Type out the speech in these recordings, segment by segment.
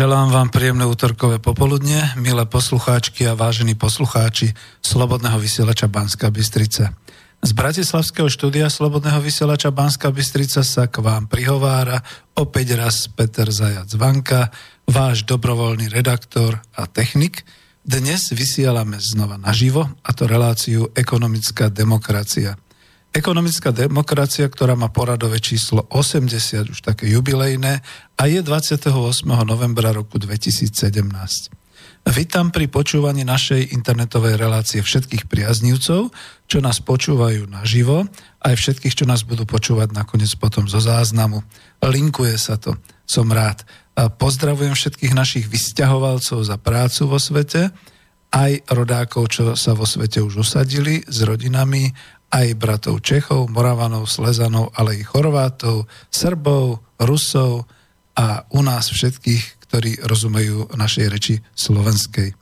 Želám vám príjemné útorkové popoludne, milé poslucháčky a vážení poslucháči Slobodného vysielača Banska Bystrica. Z Bratislavského štúdia Slobodného vysielača Banska Bystrica sa k vám prihovára opäť raz Peter Zajac Vanka, váš dobrovoľný redaktor a technik. Dnes vysielame znova naživo, a to reláciu Ekonomická demokracia – Ekonomická demokracia, ktorá má poradové číslo 80, už také jubilejné, a je 28. novembra roku 2017. Vítam pri počúvaní našej internetovej relácie všetkých priaznívcov, čo nás počúvajú naživo, aj všetkých, čo nás budú počúvať nakoniec potom zo záznamu. Linkuje sa to, som rád. Pozdravujem všetkých našich vysťahovalcov za prácu vo svete, aj rodákov, čo sa vo svete už usadili s rodinami aj bratov Čechov, Moravanov, Slezanov, ale i Chorvátov, Srbov, Rusov a u nás všetkých, ktorí rozumejú našej reči slovenskej.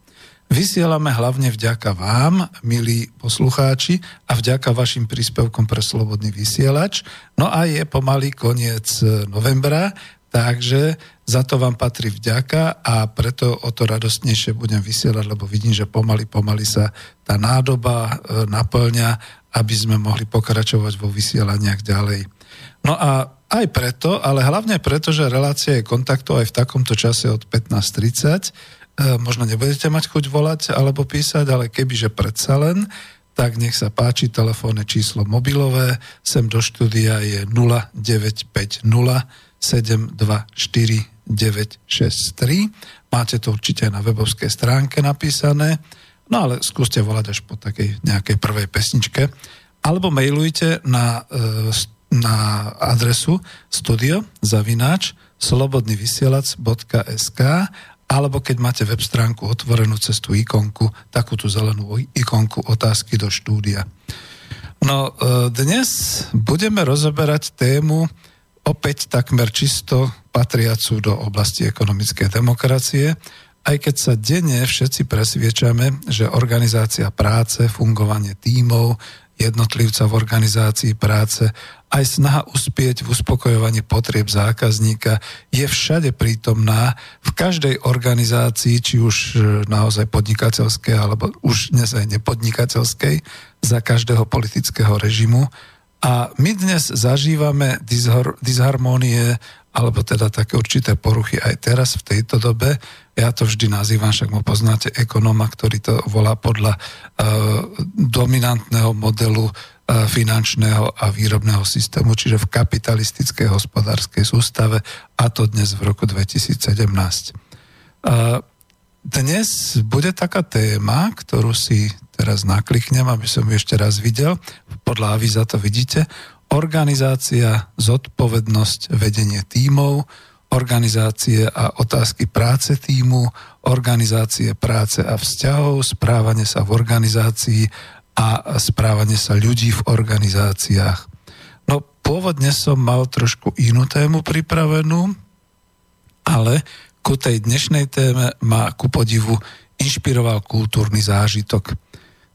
Vysielame hlavne vďaka vám, milí poslucháči, a vďaka vašim príspevkom pre Slobodný vysielač. No a je pomaly koniec novembra, takže za to vám patrí vďaka a preto o to radostnejšie budem vysielať, lebo vidím, že pomaly, pomaly sa tá nádoba e, naplňa aby sme mohli pokračovať vo vysielaniach ďalej. No a aj preto, ale hlavne preto, že relácia je kontaktov aj v takomto čase od 15.30, e, možno nebudete mať chuť volať alebo písať, ale kebyže predsa len, tak nech sa páči, telefónne číslo mobilové, sem do štúdia je 0950 724 963. Máte to určite na webovskej stránke napísané, no ale skúste volať až po takej nejakej prvej pesničke. Alebo mailujte na, e, na adresu studio zavináč slobodnyvysielac.sk alebo keď máte web stránku otvorenú cez tú ikonku, takú tú zelenú ikonku otázky do štúdia. No e, dnes budeme rozoberať tému opäť takmer čisto patriacu do oblasti ekonomickej demokracie, aj keď sa denne všetci presviečame, že organizácia práce, fungovanie tímov, jednotlivca v organizácii práce aj snaha uspieť v uspokojovaní potrieb zákazníka je všade prítomná v každej organizácii, či už e, naozaj podnikateľskej, alebo už dnes aj nepodnikateľskej, za každého politického režimu. A my dnes zažívame disharmónie alebo teda také určité poruchy aj teraz v tejto dobe. Ja to vždy nazývam, však mu poznáte, ekonóma, ktorý to volá podľa uh, dominantného modelu finančného a výrobného systému, čiže v kapitalistickej hospodárskej sústave a to dnes v roku 2017. Dnes bude taká téma, ktorú si teraz nakliknem, aby som ju ešte raz videl. Podľa avíza to vidíte. Organizácia, zodpovednosť, vedenie tímov, organizácie a otázky práce týmu, organizácie práce a vzťahov, správanie sa v organizácii a správanie sa ľudí v organizáciách. No pôvodne som mal trošku inú tému pripravenú, ale ku tej dnešnej téme ma ku podivu inšpiroval kultúrny zážitok.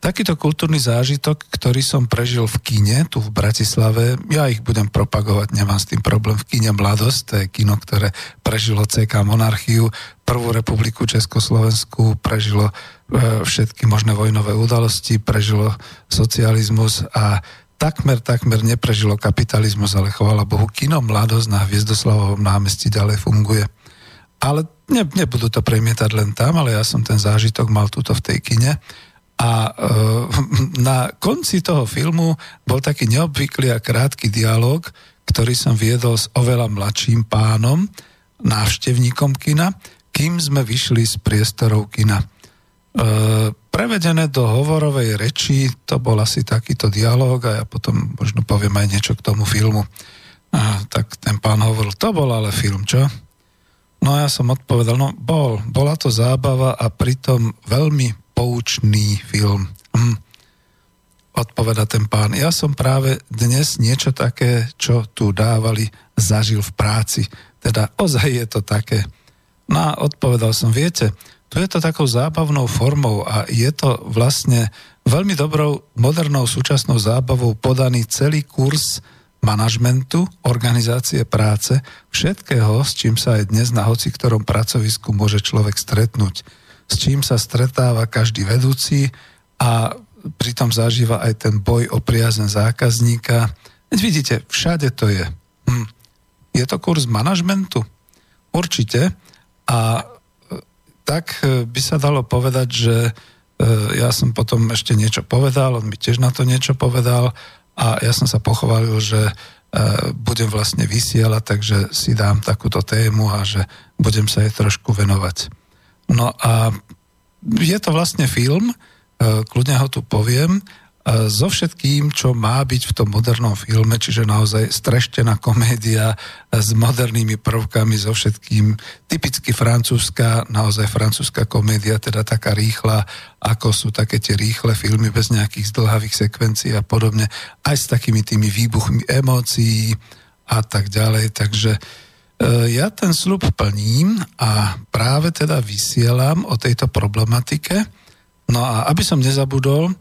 Takýto kultúrny zážitok, ktorý som prežil v kine, tu v Bratislave, ja ich budem propagovať, nemám s tým problém, v kine Mladosť, to je kino, ktoré prežilo CK Monarchiu, Prvú republiku Československu, prežilo e, všetky možné vojnové udalosti, prežilo socializmus a takmer, takmer neprežilo kapitalizmus, ale chvála Bohu, kino Mladosť na Hviezdoslavovom námestí ďalej funguje. Ale ne, nebudú to premietať len tam, ale ja som ten zážitok mal tuto v tej kine a e, na konci toho filmu bol taký neobvyklý a krátky dialog, ktorý som viedol s oveľa mladším pánom, návštevníkom kina, kým sme vyšli z priestorov kina. E, prevedené do hovorovej reči, to bol asi takýto dialog a ja potom možno poviem aj niečo k tomu filmu. A, tak ten pán hovoril, to bol ale film, čo? No a ja som odpovedal, no bol, bola to zábava a pritom veľmi poučný film. Hm. Odpoveda ten pán. Ja som práve dnes niečo také, čo tu dávali, zažil v práci. Teda ozaj je to také. No a odpovedal som, viete, tu je to takou zábavnou formou a je to vlastne veľmi dobrou modernou súčasnou zábavou podaný celý kurz manažmentu, organizácie práce, všetkého, s čím sa aj dnes na hoci ktorom pracovisku môže človek stretnúť s čím sa stretáva každý vedúci a pritom zažíva aj ten boj o priazen zákazníka. Veď vidíte, všade to je. Hm. Je to kurz manažmentu? Určite. A e, tak e, by sa dalo povedať, že e, ja som potom ešte niečo povedal, on mi tiež na to niečo povedal a ja som sa pochválil, že budem vlastne vysielať, takže si dám takúto tému a že budem sa jej trošku venovať. No a je to vlastne film, e, kľudne ho tu poviem, e, so všetkým, čo má byť v tom modernom filme, čiže naozaj streštená komédia s modernými prvkami, so všetkým, typicky francúzska, naozaj francúzska komédia, teda taká rýchla, ako sú také tie rýchle filmy bez nejakých zdlhavých sekvencií a podobne, aj s takými tými výbuchmi emócií a tak ďalej, takže uh, E, ja ten slub plním a práve teda vysielam o tejto problematike. No a aby som nezabudol, e,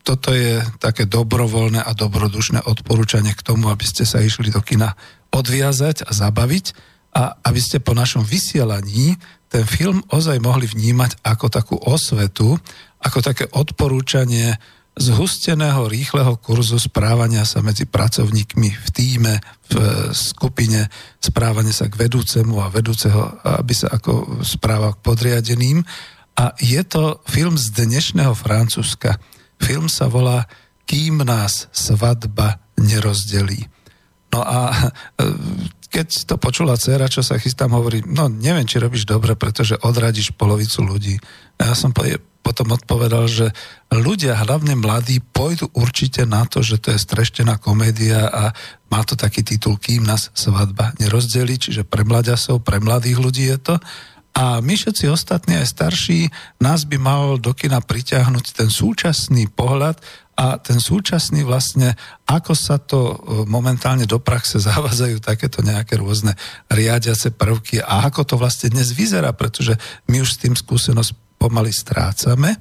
toto je také dobrovoľné a dobrodušné odporúčanie k tomu, aby ste sa išli do kina odviazať a zabaviť a aby ste po našom vysielaní ten film ozaj mohli vnímať ako takú osvetu, ako také odporúčanie zhusteného rýchleho kurzu správania sa medzi pracovníkmi v týme, v skupine, správanie sa k vedúcemu a vedúceho, aby sa ako správal k podriadeným. A je to film z dnešného Francúzska. Film sa volá Kým nás svadba nerozdelí. No a keď to počula dcera, čo sa chystám, hovorí, no neviem, či robíš dobre, pretože odradíš polovicu ľudí. A ja som potom odpovedal, že ľudia, hlavne mladí, pôjdu určite na to, že to je streštená komédia a má to taký titul Kým nás svadba nerozdelí, čiže pre mladiasov, pre mladých ľudí je to. A my všetci ostatní, aj starší, nás by mal do kina priťahnuť ten súčasný pohľad a ten súčasný vlastne, ako sa to e, momentálne do praxe zavádzajú takéto nejaké rôzne riadiace prvky a ako to vlastne dnes vyzerá, pretože my už s tým skúsenosť pomaly strácame.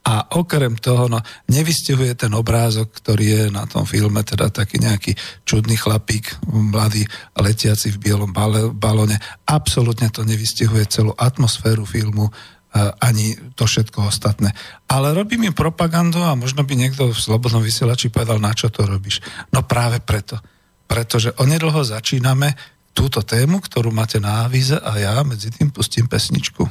A okrem toho, no, nevystihuje ten obrázok, ktorý je na tom filme, teda taký nejaký čudný chlapík, mladý, letiaci v bielom balóne. Absolutne to nevystihuje celú atmosféru filmu, ani to všetko ostatné. Ale robím im propagandu a možno by niekto v Slobodnom vysielači povedal, na čo to robíš. No práve preto. Pretože onedlho začíname túto tému, ktorú máte na avíze a ja medzi tým pustím pesničku.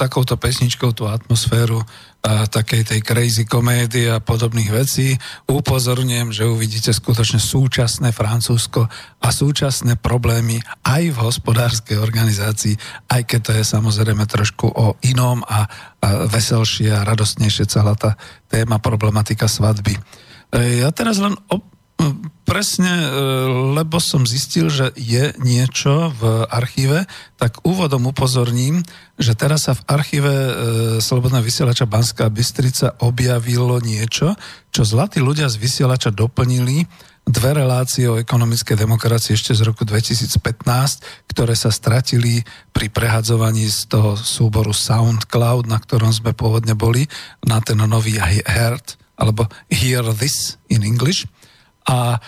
Takouto pesničkou tú atmosféru a takej tej crazy komédie a podobných vecí. Upozorňujem, že uvidíte skutočne súčasné Francúzsko a súčasné problémy aj v hospodárskej organizácii, aj keď to je samozrejme trošku o inom a, a veselšie a radostnejšie celá tá téma, problematika svadby. E, ja teraz len op- presne, e, lebo som zistil, že je niečo v archíve, tak úvodom upozorním, že teraz sa v archíve e, Slobodného vysielača Banská Bystrica objavilo niečo, čo zlatí ľudia z vysielača doplnili dve relácie o ekonomickej demokracii ešte z roku 2015, ktoré sa stratili pri prehadzovaní z toho súboru SoundCloud, na ktorom sme pôvodne boli, na ten nový Heard, alebo Hear This in English. A e,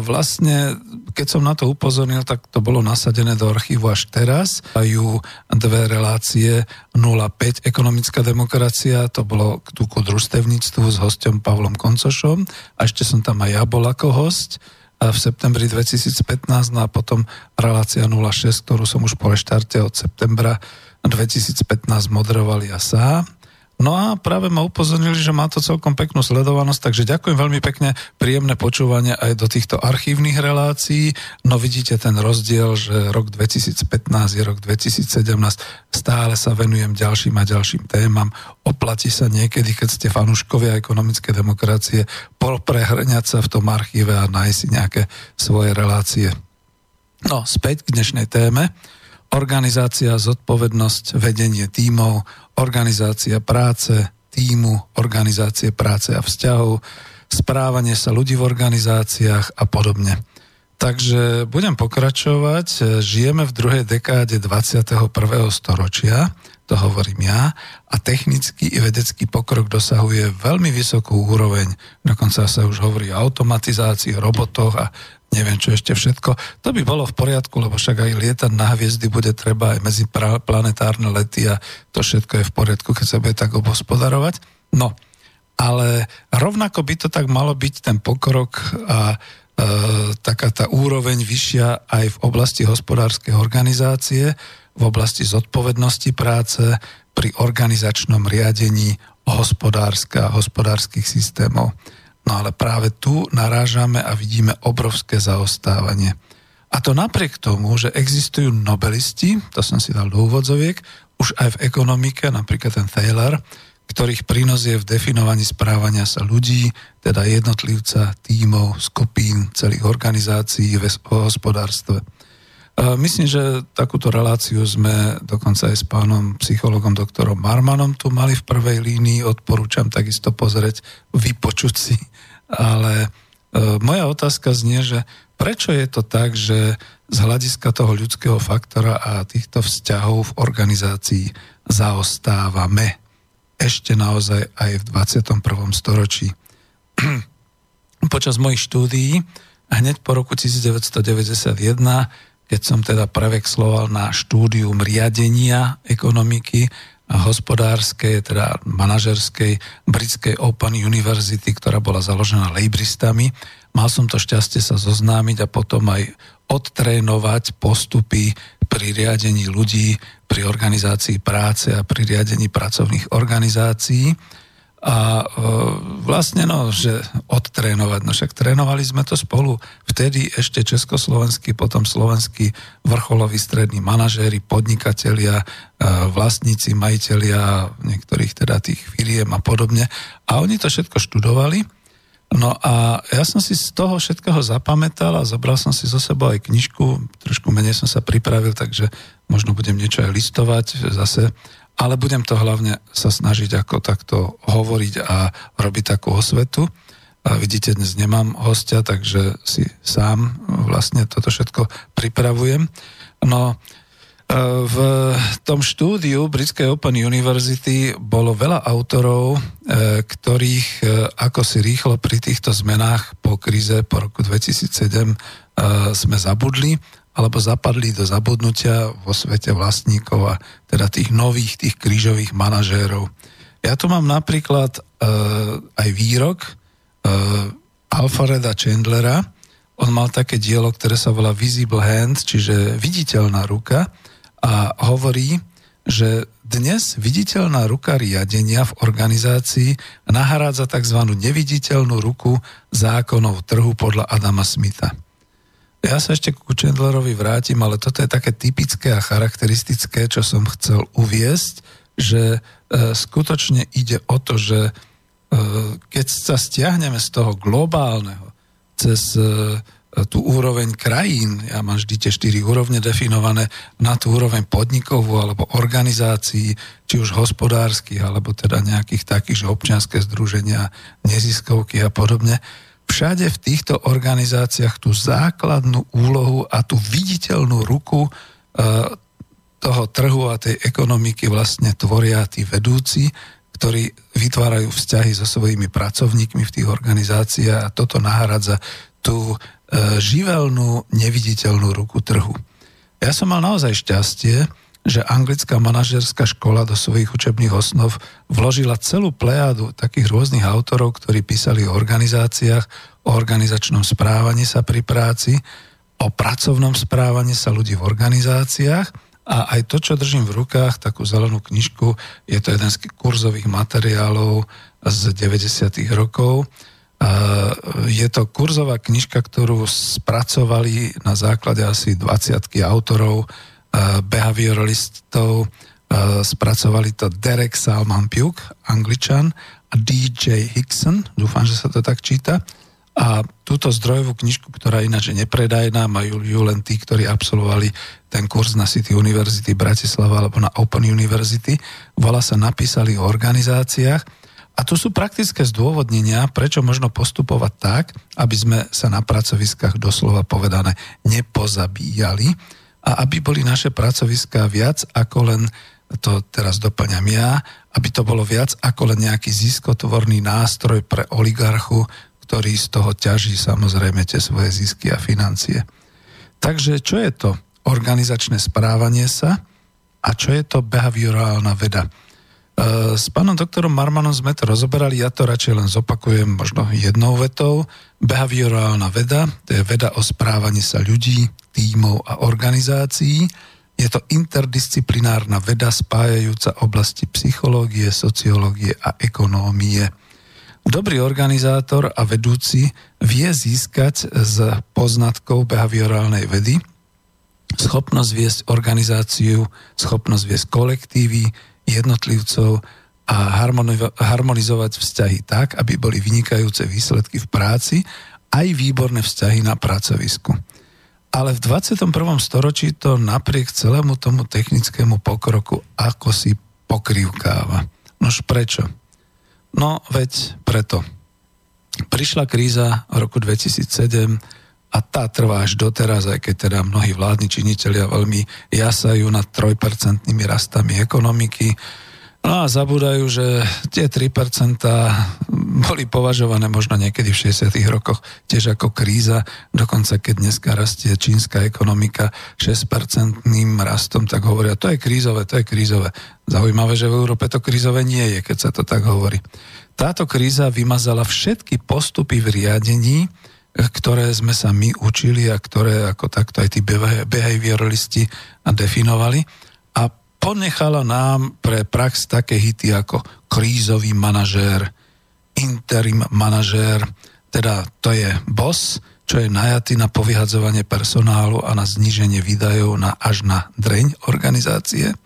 vlastne, keď som na to upozornil, tak to bolo nasadené do archívu až teraz. Majú dve relácie 05 Ekonomická demokracia, to bolo tu ku družstevníctvu s hostom Pavlom Koncošom. A ešte som tam aj ja bol ako host v septembri 2015, no a potom relácia 06, ktorú som už po reštarte od septembra 2015 moderoval ja sám No a práve ma upozornili, že má to celkom peknú sledovanosť, takže ďakujem veľmi pekne, príjemné počúvanie aj do týchto archívnych relácií. No vidíte ten rozdiel, že rok 2015 je rok 2017, stále sa venujem ďalším a ďalším témam. Oplatí sa niekedy, keď ste fanúškovia ekonomické demokracie, prehrňať sa v tom archíve a nájsť nejaké svoje relácie. No, späť k dnešnej téme organizácia, zodpovednosť, vedenie tímov, organizácia práce, týmu, organizácie práce a vzťahov, správanie sa ľudí v organizáciách a podobne. Takže budem pokračovať. Žijeme v druhej dekáde 21. storočia, to hovorím ja, a technický i vedecký pokrok dosahuje veľmi vysokú úroveň. Dokonca sa už hovorí o automatizácii, robotoch a neviem čo ešte všetko. To by bolo v poriadku, lebo však aj lietať na hviezdy bude treba aj medzi planetárne lety a to všetko je v poriadku, keď sa bude tak obospodarovať. No, ale rovnako by to tak malo byť ten pokrok a e, taká tá úroveň vyššia aj v oblasti hospodárskej organizácie, v oblasti zodpovednosti práce, pri organizačnom riadení hospodárska a hospodárskych systémov. No ale práve tu narážame a vidíme obrovské zaostávanie. A to napriek tomu, že existujú nobelisti, to som si dal do úvodzoviek, už aj v ekonomike, napríklad ten Thaler, ktorých prínos je v definovaní správania sa ľudí, teda jednotlivca, tímov, skupín, celých organizácií v hospodárstve. Myslím, že takúto reláciu sme dokonca aj s pánom psychologom doktorom Marmanom tu mali v prvej línii. Odporúčam takisto pozrieť, vypočuť si. Ale e, moja otázka znie, že prečo je to tak, že z hľadiska toho ľudského faktora a týchto vzťahov v organizácii zaostávame ešte naozaj aj v 21. storočí. Počas mojich štúdií hneď po roku 1991 keď som teda prevexloval na štúdium riadenia ekonomiky a hospodárskej, teda manažerskej britskej Open University, ktorá bola založená lejbristami. Mal som to šťastie sa zoznámiť a potom aj odtrénovať postupy pri riadení ľudí, pri organizácii práce a pri riadení pracovných organizácií a e, vlastne no, že odtrénovať, no však trénovali sme to spolu. Vtedy ešte československý, potom slovenský vrcholoví strední manažéri, podnikatelia, e, vlastníci, majiteľia niektorých teda tých firiem a podobne. A oni to všetko študovali. No a ja som si z toho všetkého zapamätal a zobral som si zo sebou aj knižku, trošku menej som sa pripravil, takže možno budem niečo aj listovať zase ale budem to hlavne sa snažiť ako takto hovoriť a robiť takú osvetu. A vidíte, dnes nemám hostia, takže si sám vlastne toto všetko pripravujem. No, e, v tom štúdiu Britskej Open University bolo veľa autorov, e, ktorých e, ako si rýchlo pri týchto zmenách po kríze po roku 2007 sme zabudli alebo zapadli do zabudnutia vo svete vlastníkov a teda tých nových, tých krížových manažérov. Ja tu mám napríklad uh, aj výrok uh, Alfreda Chandlera. On mal také dielo, ktoré sa volá Visible Hand, čiže viditeľná ruka a hovorí, že dnes viditeľná ruka riadenia v organizácii nahrádza tzv. neviditeľnú ruku zákonov trhu podľa Adama Smitha. Ja sa ešte ku Chandlerovi vrátim, ale toto je také typické a charakteristické, čo som chcel uviesť, že e, skutočne ide o to, že e, keď sa stiahneme z toho globálneho cez e, tú úroveň krajín, ja mám vždy tie štyri úrovne definované, na tú úroveň podnikovú alebo organizácií, či už hospodárskych, alebo teda nejakých takých, že občianské združenia, neziskovky a podobne, všade v týchto organizáciách tú základnú úlohu a tú viditeľnú ruku e, toho trhu a tej ekonomiky vlastne tvoria tí vedúci, ktorí vytvárajú vzťahy so svojimi pracovníkmi v tých organizáciách a toto nahradza tú e, živelnú, neviditeľnú ruku trhu. Ja som mal naozaj šťastie, že anglická manažerská škola do svojich učebných osnov vložila celú plejádu takých rôznych autorov, ktorí písali o organizáciách, o organizačnom správaní sa pri práci, o pracovnom správaní sa ľudí v organizáciách A aj to, čo držím v rukách, takú zelenú knižku, je to jeden z kurzových materiálov z 90. rokov. Je to kurzová knižka, ktorú spracovali na základe asi 20 autorov, behavioralistov, spracovali to Derek Salman Puk, angličan, a DJ Hickson, dúfam, že sa to tak číta. A túto zdrojovú knižku, ktorá ináč je nepredajná, majú ju len tí, ktorí absolvovali ten kurz na City University Bratislava alebo na Open University. Volá sa Napísali o organizáciách. A tu sú praktické zdôvodnenia, prečo možno postupovať tak, aby sme sa na pracoviskách doslova povedané nepozabíjali a aby boli naše pracoviská viac ako len to teraz doplňam ja, aby to bolo viac ako len nejaký ziskotvorný nástroj pre oligarchu, ktorý z toho ťaží samozrejme tie svoje zisky a financie. Takže čo je to organizačné správanie sa a čo je to behaviorálna veda? E, s pánom doktorom Marmanom sme to rozoberali, ja to radšej len zopakujem možno jednou vetou. Behaviorálna veda, to je veda o správaní sa ľudí, tímov a organizácií. Je to interdisciplinárna veda spájajúca oblasti psychológie, sociológie a ekonómie. Dobrý organizátor a vedúci vie získať z poznatkov behaviorálnej vedy schopnosť viesť organizáciu, schopnosť viesť kolektívy, jednotlivcov a harmonizovať vzťahy tak, aby boli vynikajúce výsledky v práci, aj výborné vzťahy na pracovisku. Ale v 21. storočí to napriek celému tomu technickému pokroku ako si pokrývkáva. Nož prečo? No veď preto. Prišla kríza v roku 2007 a tá trvá až doteraz, aj keď teda mnohí vládni činitelia veľmi jasajú nad trojpercentnými rastami ekonomiky. No a zabúdajú, že tie 3% boli považované možno niekedy v 60. rokoch tiež ako kríza. Dokonca keď dneska rastie čínska ekonomika 6-percentným rastom, tak hovoria, to je krízové, to je krízové. Zaujímavé, že v Európe to krízové nie je, keď sa to tak hovorí. Táto kríza vymazala všetky postupy v riadení, ktoré sme sa my učili a ktoré ako takto aj tí behavioralisti definovali a ponechala nám pre prax také hity ako krízový manažér, interim manažér, teda to je boss, čo je najatý na povyhadzovanie personálu a na zníženie výdajov na až na dreň organizácie,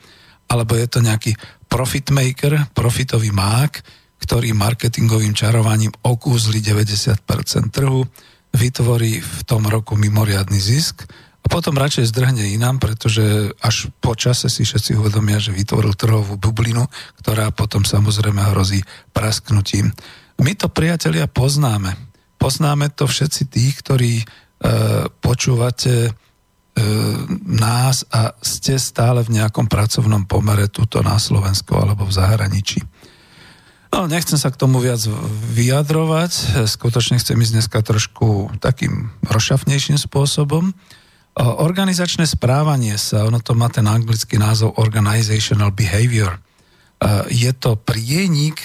alebo je to nejaký profit maker, profitový mák, ktorý marketingovým čarovaním okúzli 90% trhu, vytvorí v tom roku mimoriadný zisk potom radšej zdrhne inám, pretože až po čase si všetci uvedomia, že vytvoril trhovú bublinu, ktorá potom samozrejme hrozí prasknutím. My to, priatelia, poznáme. Poznáme to všetci tí, ktorí e, počúvate e, nás a ste stále v nejakom pracovnom pomere tuto na Slovensku alebo v zahraničí. No, nechcem sa k tomu viac vyjadrovať, skutočne chcem ísť dneska trošku takým rozšafnejším spôsobom. Organizačné správanie sa, ono to má ten anglický názov Organizational Behavior. Je to prienik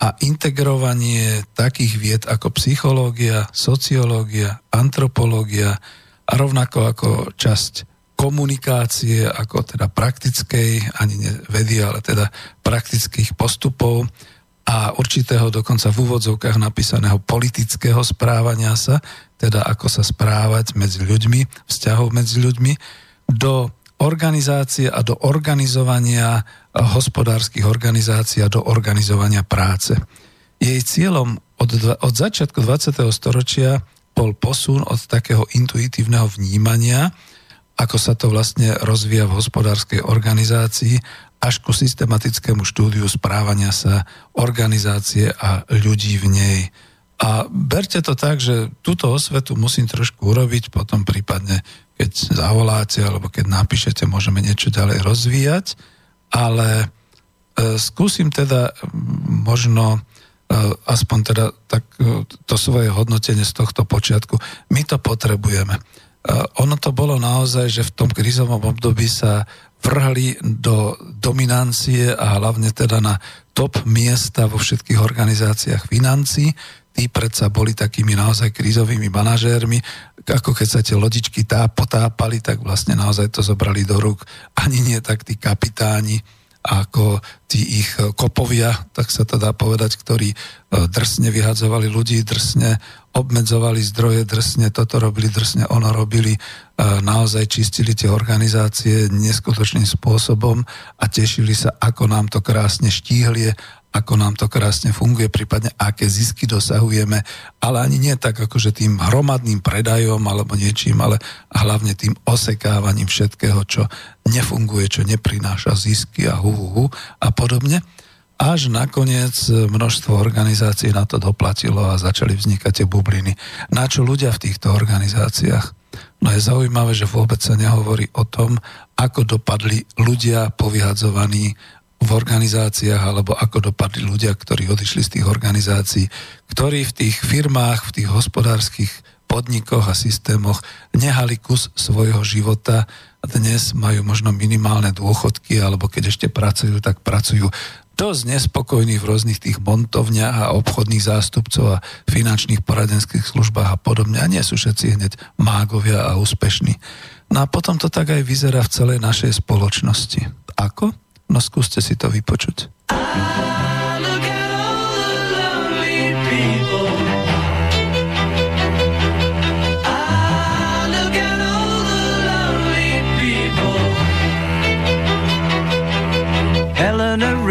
a integrovanie takých vied ako psychológia, sociológia, antropológia a rovnako ako časť komunikácie, ako teda praktickej, ani ne vedy, ale teda praktických postupov a určitého dokonca v úvodzovkách napísaného politického správania sa, teda ako sa správať medzi ľuďmi, vzťahov medzi ľuďmi, do organizácie a do organizovania hospodárskych organizácií a do organizovania práce. Jej cieľom od, od začiatku 20. storočia bol posun od takého intuitívneho vnímania, ako sa to vlastne rozvíja v hospodárskej organizácii, až ku systematickému štúdiu správania sa organizácie a ľudí v nej. A berte to tak, že túto osvetu musím trošku urobiť, potom prípadne, keď zavoláte alebo keď napíšete, môžeme niečo ďalej rozvíjať, ale e, skúsim teda možno e, aspoň teda tak e, to svoje hodnotenie z tohto počiatku. My to potrebujeme. E, ono to bolo naozaj, že v tom krizovom období sa vrhli do dominancie a hlavne teda na top miesta vo všetkých organizáciách financí tí predsa boli takými naozaj krízovými manažérmi. ako keď sa tie lodičky tá potápali, tak vlastne naozaj to zobrali do rúk ani nie tak tí kapitáni, ako tí ich kopovia, tak sa to dá povedať, ktorí e, drsne vyhadzovali ľudí, drsne obmedzovali zdroje, drsne toto robili, drsne ono robili, e, naozaj čistili tie organizácie neskutočným spôsobom a tešili sa, ako nám to krásne štíhlie ako nám to krásne funguje, prípadne aké zisky dosahujeme, ale ani nie tak akože tým hromadným predajom alebo niečím, ale hlavne tým osekávaním všetkého, čo nefunguje, čo neprináša zisky a hu, hu, hu a podobne. Až nakoniec množstvo organizácií na to doplatilo a začali vznikať tie bubliny. Na čo ľudia v týchto organizáciách? No je zaujímavé, že vôbec sa nehovorí o tom, ako dopadli ľudia povyhadzovaní v organizáciách, alebo ako dopadli ľudia, ktorí odišli z tých organizácií, ktorí v tých firmách, v tých hospodárskych podnikoch a systémoch nehali kus svojho života a dnes majú možno minimálne dôchodky, alebo keď ešte pracujú, tak pracujú dosť nespokojní v rôznych tých montovniach a obchodných zástupcov a finančných poradenských službách a podobne. A nie sú všetci hneď mágovia a úspešní. No a potom to tak aj vyzerá v celej našej spoločnosti. Ako? No skúste si to vypočuť.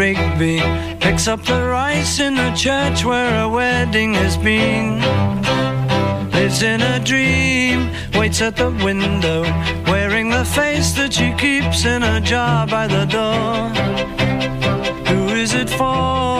Rigby picks up the rice in the church where a wedding has been. Lives in a dream, waits at the window, wearing the face that she keeps in a jar by the door. Who is it for?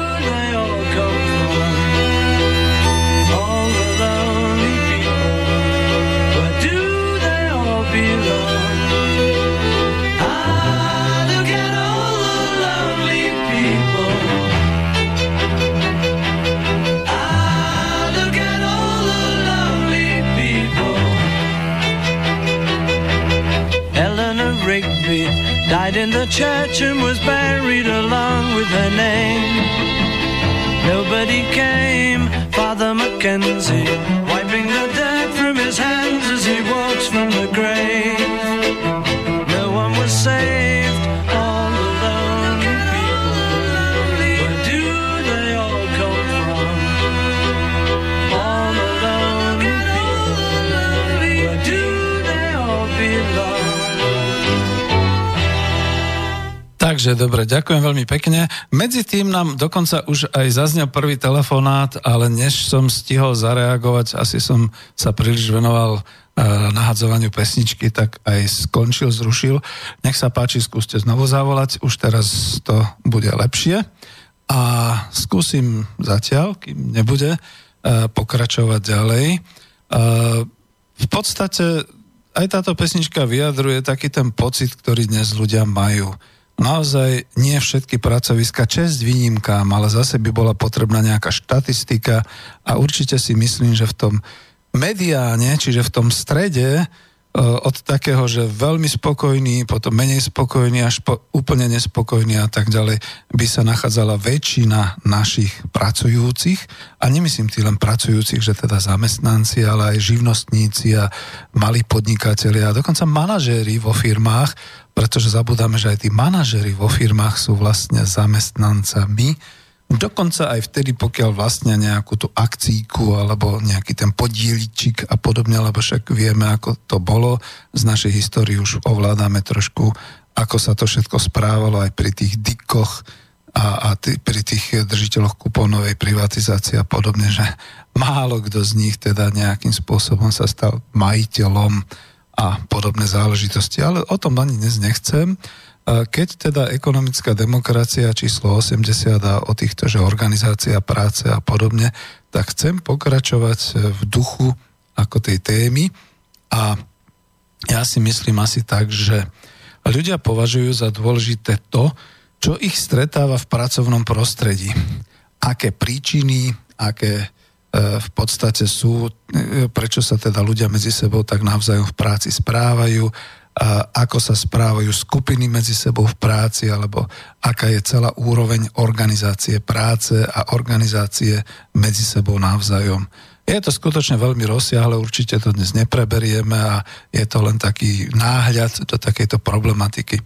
in the church and was buried along with her name. Nobody came, Father Mackenzie, wiping the dirt from his hands as he walks from the grave. Takže dobre, ďakujem veľmi pekne. Medzi tým nám dokonca už aj zaznel prvý telefonát, ale než som stihol zareagovať, asi som sa príliš venoval uh, nahadzovaniu pesničky, tak aj skončil, zrušil. Nech sa páči, skúste znovu zavolať, už teraz to bude lepšie. A skúsim zatiaľ, kým nebude, uh, pokračovať ďalej. Uh, v podstate aj táto pesnička vyjadruje taký ten pocit, ktorý dnes ľudia majú naozaj nie všetky pracoviska, čest výnimkám, ale zase by bola potrebná nejaká štatistika a určite si myslím, že v tom mediáne, čiže v tom strede, e, od takého, že veľmi spokojný, potom menej spokojný, až po úplne nespokojný a tak ďalej, by sa nachádzala väčšina našich pracujúcich. A nemyslím tým len pracujúcich, že teda zamestnanci, ale aj živnostníci a malí podnikatelia a dokonca manažéri vo firmách, pretože zabudáme, že aj tí manažery vo firmách sú vlastne zamestnancami, dokonca aj vtedy, pokiaľ vlastne nejakú tú akcíku alebo nejaký ten podieličik a podobne, lebo však vieme, ako to bolo. Z našej histórie už ovládame trošku, ako sa to všetko správalo aj pri tých dikoch a, a t- pri tých držiteľoch kupónovej privatizácie a podobne, že málo kto z nich teda nejakým spôsobom sa stal majiteľom a podobné záležitosti. Ale o tom ani dnes nechcem. keď teda ekonomická demokracia číslo 80 a o týchto, že organizácia práce a podobne, tak chcem pokračovať v duchu ako tej témy a ja si myslím asi tak, že ľudia považujú za dôležité to, čo ich stretáva v pracovnom prostredí. Aké príčiny, aké e, v podstate sú, e, prečo sa teda ľudia medzi sebou tak navzájom v práci správajú, ako sa správajú skupiny medzi sebou v práci, alebo aká je celá úroveň organizácie práce a organizácie medzi sebou navzájom. Je to skutočne veľmi rozsiahle, určite to dnes nepreberieme a je to len taký náhľad do takejto problematiky.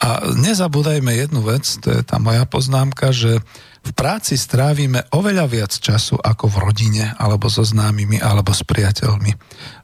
A nezabúdajme jednu vec, to je tá moja poznámka, že v práci strávime oveľa viac času ako v rodine, alebo so známymi, alebo s priateľmi.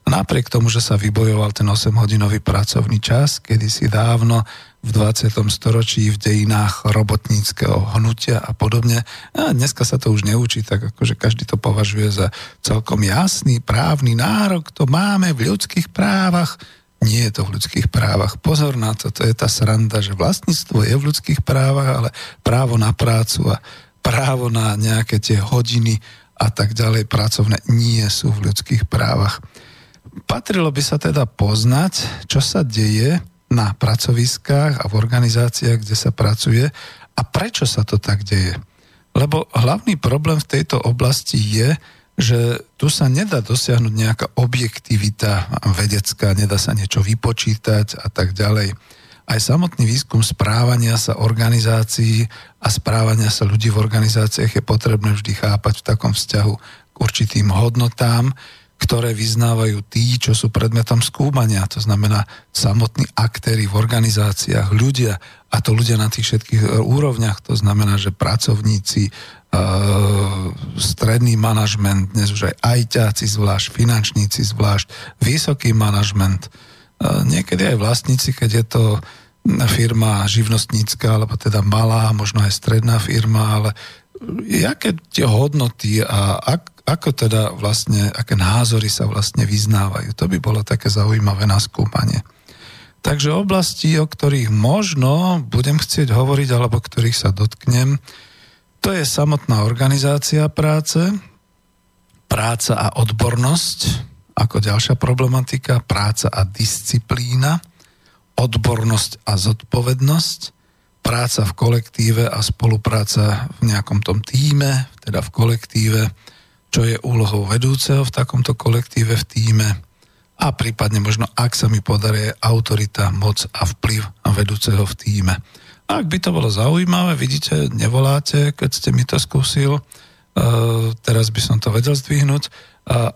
Napriek tomu, že sa vybojoval ten 8-hodinový pracovný čas, kedysi dávno v 20. storočí v dejinách robotníckého hnutia a podobne. A dneska sa to už neučí, tak akože každý to považuje za celkom jasný právny nárok, to máme v ľudských právach. Nie je to v ľudských právach. Pozor na to, to je tá sranda, že vlastníctvo je v ľudských právach, ale právo na prácu a právo na nejaké tie hodiny a tak ďalej pracovné nie sú v ľudských právach. Patrilo by sa teda poznať, čo sa deje na pracoviskách a v organizáciách, kde sa pracuje a prečo sa to tak deje. Lebo hlavný problém v tejto oblasti je, že tu sa nedá dosiahnuť nejaká objektivita vedecká, nedá sa niečo vypočítať a tak ďalej aj samotný výskum správania sa organizácií a správania sa ľudí v organizáciách je potrebné vždy chápať v takom vzťahu k určitým hodnotám, ktoré vyznávajú tí, čo sú predmetom skúmania. To znamená samotní aktéry v organizáciách, ľudia, a to ľudia na tých všetkých e, úrovniach. To znamená, že pracovníci, e, stredný manažment, dnes už aj ajťáci zvlášť, finančníci zvlášť, vysoký manažment, niekedy aj vlastníci, keď je to firma živnostnícka, alebo teda malá, možno aj stredná firma, ale aké tie hodnoty a ak, ako teda vlastne, aké názory sa vlastne vyznávajú. To by bolo také zaujímavé na skúmanie. Takže oblasti, o ktorých možno budem chcieť hovoriť, alebo ktorých sa dotknem, to je samotná organizácia práce, práca a odbornosť, ako ďalšia problematika, práca a disciplína, odbornosť a zodpovednosť, práca v kolektíve a spolupráca v nejakom tom týme, teda v kolektíve, čo je úlohou vedúceho v takomto kolektíve, v týme a prípadne možno, ak sa mi podarí, autorita, moc a vplyv vedúceho v týme. Ak by to bolo zaujímavé, vidíte, nevoláte, keď ste mi to skúsil, uh, teraz by som to vedel zdvihnúť. A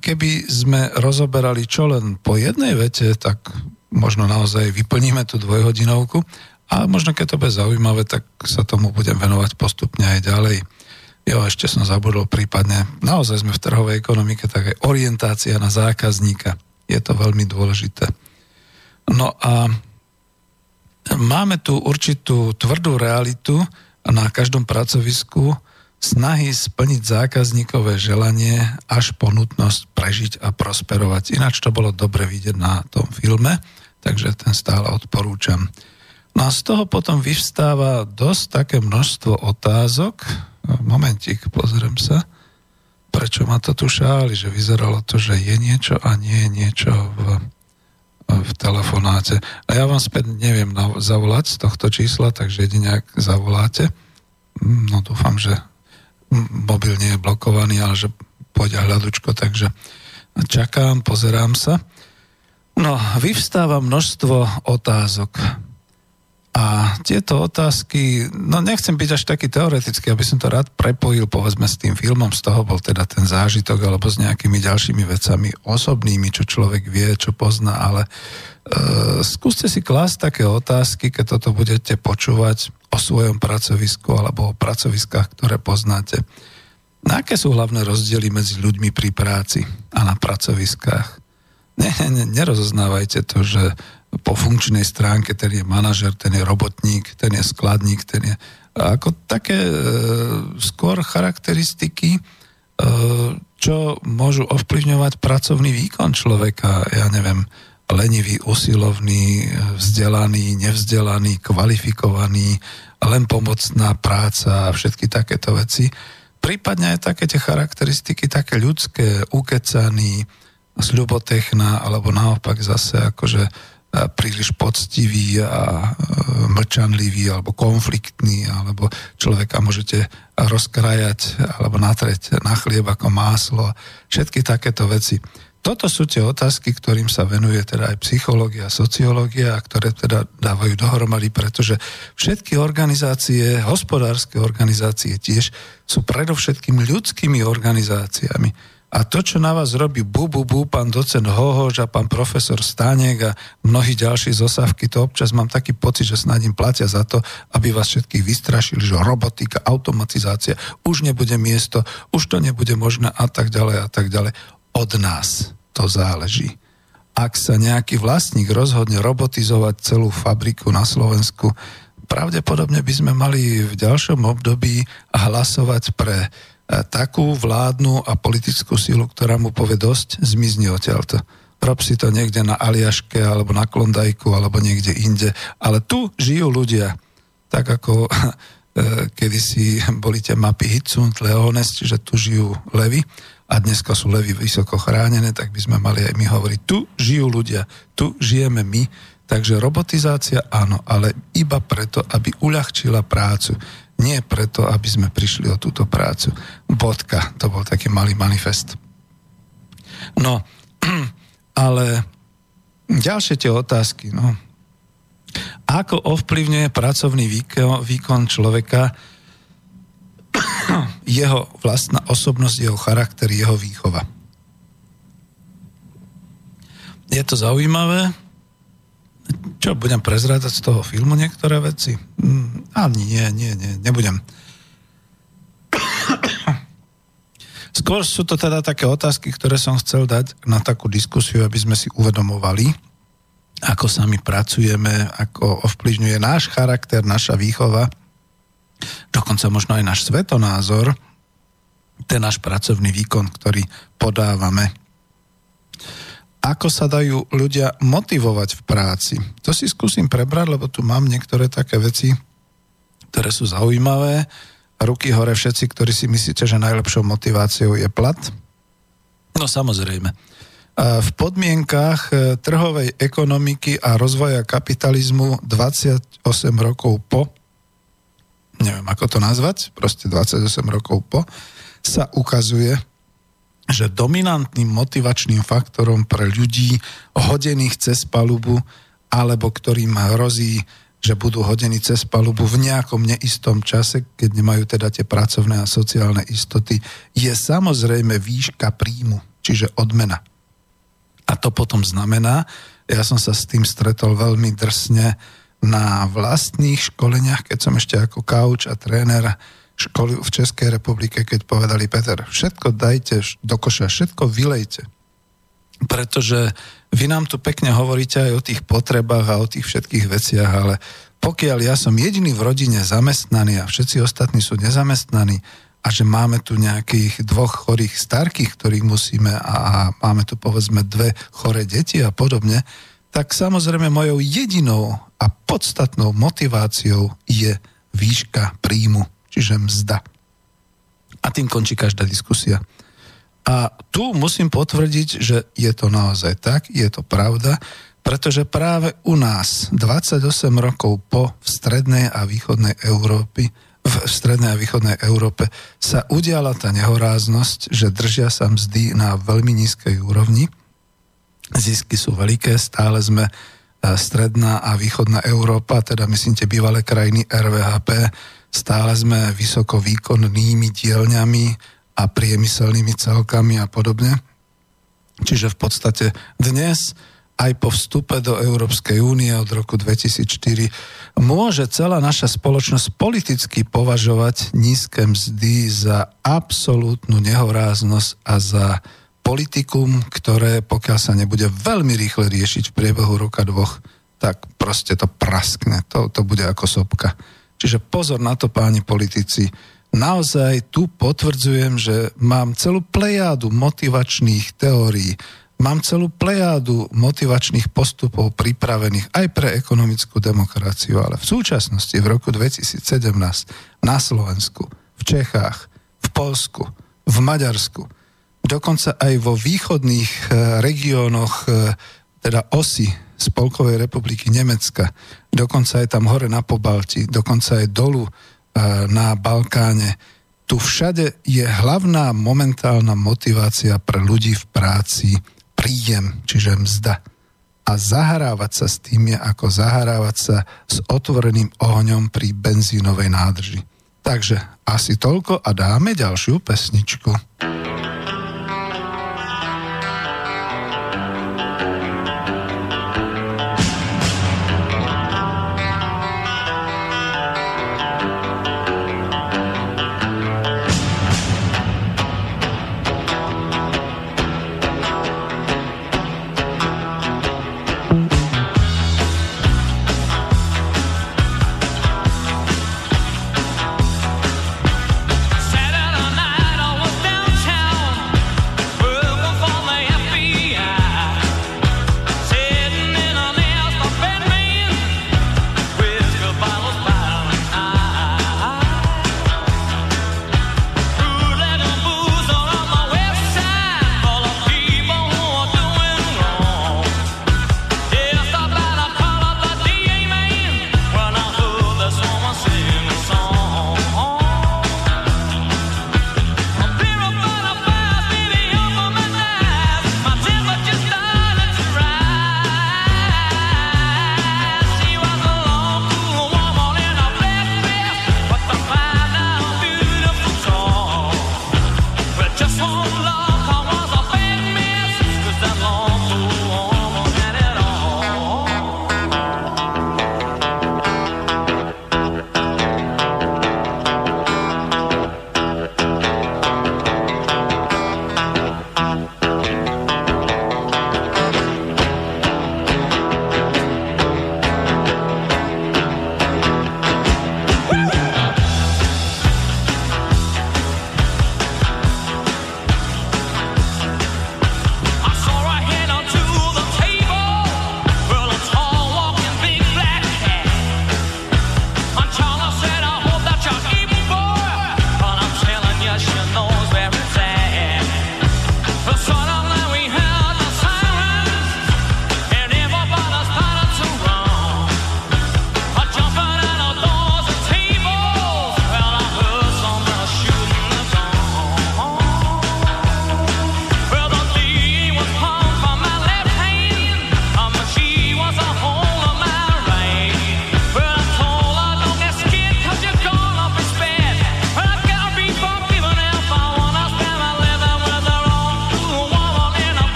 keby sme rozoberali čo len po jednej vete, tak možno naozaj vyplníme tú dvojhodinovku a možno keď to bude zaujímavé, tak sa tomu budem venovať postupne aj ďalej. Jo, ešte som zabudol prípadne, naozaj sme v trhovej ekonomike, tak aj orientácia na zákazníka. Je to veľmi dôležité. No a máme tu určitú tvrdú realitu na každom pracovisku, snahy splniť zákazníkové želanie až po nutnosť prežiť a prosperovať. Ináč to bolo dobre vidieť na tom filme takže ten stále odporúčam. No a z toho potom vyvstáva dosť také množstvo otázok. Momentík, pozriem sa, prečo ma to tu šáli, že vyzeralo to, že je niečo a nie je niečo v, v telefonáte. A ja vám späť neviem zavolať z tohto čísla, takže jedine ak zavoláte, no dúfam, že mobil nie je blokovaný, ale že pôjde hľadučko, takže čakám, pozerám sa. No, vyvstáva množstvo otázok. A tieto otázky, no nechcem byť až taký teoretický, aby som to rád prepojil, povedzme, s tým filmom, z toho bol teda ten zážitok, alebo s nejakými ďalšími vecami osobnými, čo človek vie, čo pozná, ale e, skúste si klásť také otázky, keď toto budete počúvať o svojom pracovisku alebo o pracoviskách, ktoré poznáte. Na aké sú hlavné rozdiely medzi ľuďmi pri práci a na pracoviskách? Ne, ne, nerozoznávajte to, že po funkčnej stránke ten je manažer, ten je robotník, ten je skladník, ten je... Ako také e, skôr charakteristiky, e, čo môžu ovplyvňovať pracovný výkon človeka. Ja neviem, lenivý, usilovný, vzdelaný, nevzdelaný, kvalifikovaný, len pomocná práca a všetky takéto veci. Prípadne aj také tie charakteristiky, také ľudské, ukecaný, sľubotechná, alebo naopak zase akože príliš poctivý a mlčanlivý alebo konfliktný, alebo človeka môžete rozkrajať alebo natrieť na chlieb ako máslo. Všetky takéto veci. Toto sú tie otázky, ktorým sa venuje teda aj psychológia, sociológia, a ktoré teda dávajú dohromady, pretože všetky organizácie, hospodárske organizácie tiež sú predovšetkým ľudskými organizáciami. A to, čo na vás robí bu, bu, bu, pán docent Hohož a pán profesor Stánek a mnohí ďalší zosávky, to občas mám taký pocit, že snad im platia za to, aby vás všetkých vystrašili, že robotika, automatizácia, už nebude miesto, už to nebude možné a tak ďalej a tak ďalej. Od nás to záleží. Ak sa nejaký vlastník rozhodne robotizovať celú fabriku na Slovensku, pravdepodobne by sme mali v ďalšom období hlasovať pre takú vládnu a politickú sílu, ktorá mu povie dosť, zmizni odtiaľto. Rob si to niekde na Aliaške, alebo na Klondajku, alebo niekde inde. Ale tu žijú ľudia. Tak ako e, kedysi boli tie mapy Hitsund, Leones, čiže tu žijú levy a dneska sú levy vysoko chránené, tak by sme mali aj my hovoriť, tu žijú ľudia, tu žijeme my, takže robotizácia áno, ale iba preto, aby uľahčila prácu nie preto, aby sme prišli o túto prácu. Bodka, to bol taký malý manifest. No, ale ďalšie tie otázky, no. Ako ovplyvňuje pracovný výkon, výkon človeka jeho vlastná osobnosť, jeho charakter, jeho výchova. Je to zaujímavé, čo, budem prezrádať z toho filmu niektoré veci? Mm, a nie, nie, nie, nebudem. Skôr sú to teda také otázky, ktoré som chcel dať na takú diskusiu, aby sme si uvedomovali, ako sami pracujeme, ako ovplyvňuje náš charakter, naša výchova, dokonca možno aj náš svetonázor, ten náš pracovný výkon, ktorý podávame ako sa dajú ľudia motivovať v práci. To si skúsim prebrať, lebo tu mám niektoré také veci, ktoré sú zaujímavé. Ruky hore všetci, ktorí si myslíte, že najlepšou motiváciou je plat. No samozrejme. V podmienkách e, trhovej ekonomiky a rozvoja kapitalizmu 28 rokov po, neviem ako to nazvať, proste 28 rokov po, sa ukazuje, že dominantným motivačným faktorom pre ľudí hodených cez palubu alebo ktorým hrozí, že budú hodení cez palubu v nejakom neistom čase, keď nemajú teda tie pracovné a sociálne istoty, je samozrejme výška príjmu, čiže odmena. A to potom znamená, ja som sa s tým stretol veľmi drsne na vlastných školeniach, keď som ešte ako kauč a tréner školy v Českej republike, keď povedali, Peter, všetko dajte do koša, všetko vylejte. Pretože vy nám tu pekne hovoríte aj o tých potrebách a o tých všetkých veciach, ale pokiaľ ja som jediný v rodine zamestnaný a všetci ostatní sú nezamestnaní a že máme tu nejakých dvoch chorých starkých, ktorých musíme a máme tu povedzme dve chore deti a podobne, tak samozrejme mojou jedinou a podstatnou motiváciou je výška príjmu čiže mzda. A tým končí každá diskusia. A tu musím potvrdiť, že je to naozaj tak, je to pravda, pretože práve u nás 28 rokov po v strednej a východnej Európy v strednej a východnej Európe sa udiala tá nehoráznosť, že držia sa mzdy na veľmi nízkej úrovni. Zisky sú veľké, stále sme e, stredná a východná Európa, teda myslím tie bývalé krajiny RVHP, Stále sme vysoko výkonnými dielňami a priemyselnými celkami a podobne. Čiže v podstate dnes aj po vstupe do Európskej únie od roku 2004 môže celá naša spoločnosť politicky považovať nízke mzdy za absolútnu nehoráznosť a za politikum, ktoré pokiaľ sa nebude veľmi rýchle riešiť v priebehu roka dvoch, tak proste to praskne, to, to bude ako sopka. Čiže pozor na to, páni politici. Naozaj tu potvrdzujem, že mám celú plejádu motivačných teórií. Mám celú plejádu motivačných postupov pripravených aj pre ekonomickú demokraciu, ale v súčasnosti, v roku 2017, na Slovensku, v Čechách, v Polsku, v Maďarsku, dokonca aj vo východných e, regiónoch, e, teda osy Spolkovej republiky Nemecka, dokonca aj tam hore na Pobalti, dokonca aj dolu e, na Balkáne, tu všade je hlavná momentálna motivácia pre ľudí v práci príjem, čiže mzda. A zahrávať sa s tým je ako zahrávať sa s otvoreným ohňom pri benzínovej nádrži. Takže asi toľko a dáme ďalšiu pesničku.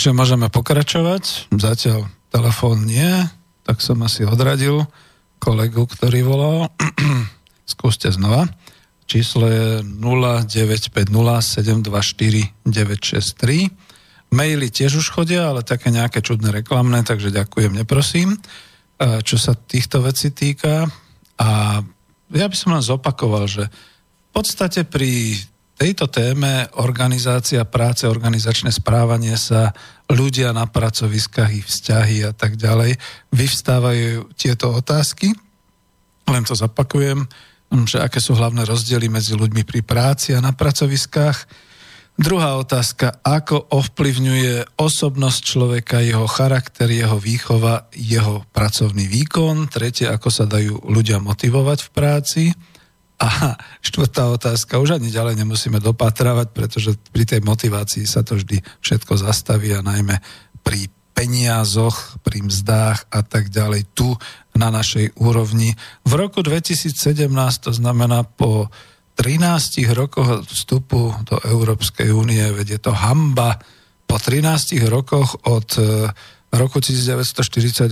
Takže môžeme pokračovať. Zatiaľ telefón nie, tak som asi odradil kolegu, ktorý volal. Skúste znova. Číslo je 0950724963. Maily tiež už chodia, ale také nejaké čudné reklamné, takže ďakujem, neprosím. Čo sa týchto vecí týka. A ja by som len zopakoval, že v podstate pri tejto téme organizácia práce, organizačné správanie sa, ľudia na pracoviskách, ich vzťahy a tak ďalej, vyvstávajú tieto otázky. Len to zapakujem, že aké sú hlavné rozdiely medzi ľuďmi pri práci a na pracoviskách. Druhá otázka, ako ovplyvňuje osobnosť človeka, jeho charakter, jeho výchova, jeho pracovný výkon. Tretie, ako sa dajú ľudia motivovať v práci. A štvrtá otázka, už ani ďalej nemusíme dopatravať, pretože pri tej motivácii sa to vždy všetko zastaví a najmä pri peniazoch, pri mzdách a tak ďalej tu na našej úrovni. V roku 2017, to znamená po 13 rokoch vstupu do Európskej únie, vedie to hamba, po 13 rokoch od e, roku 1948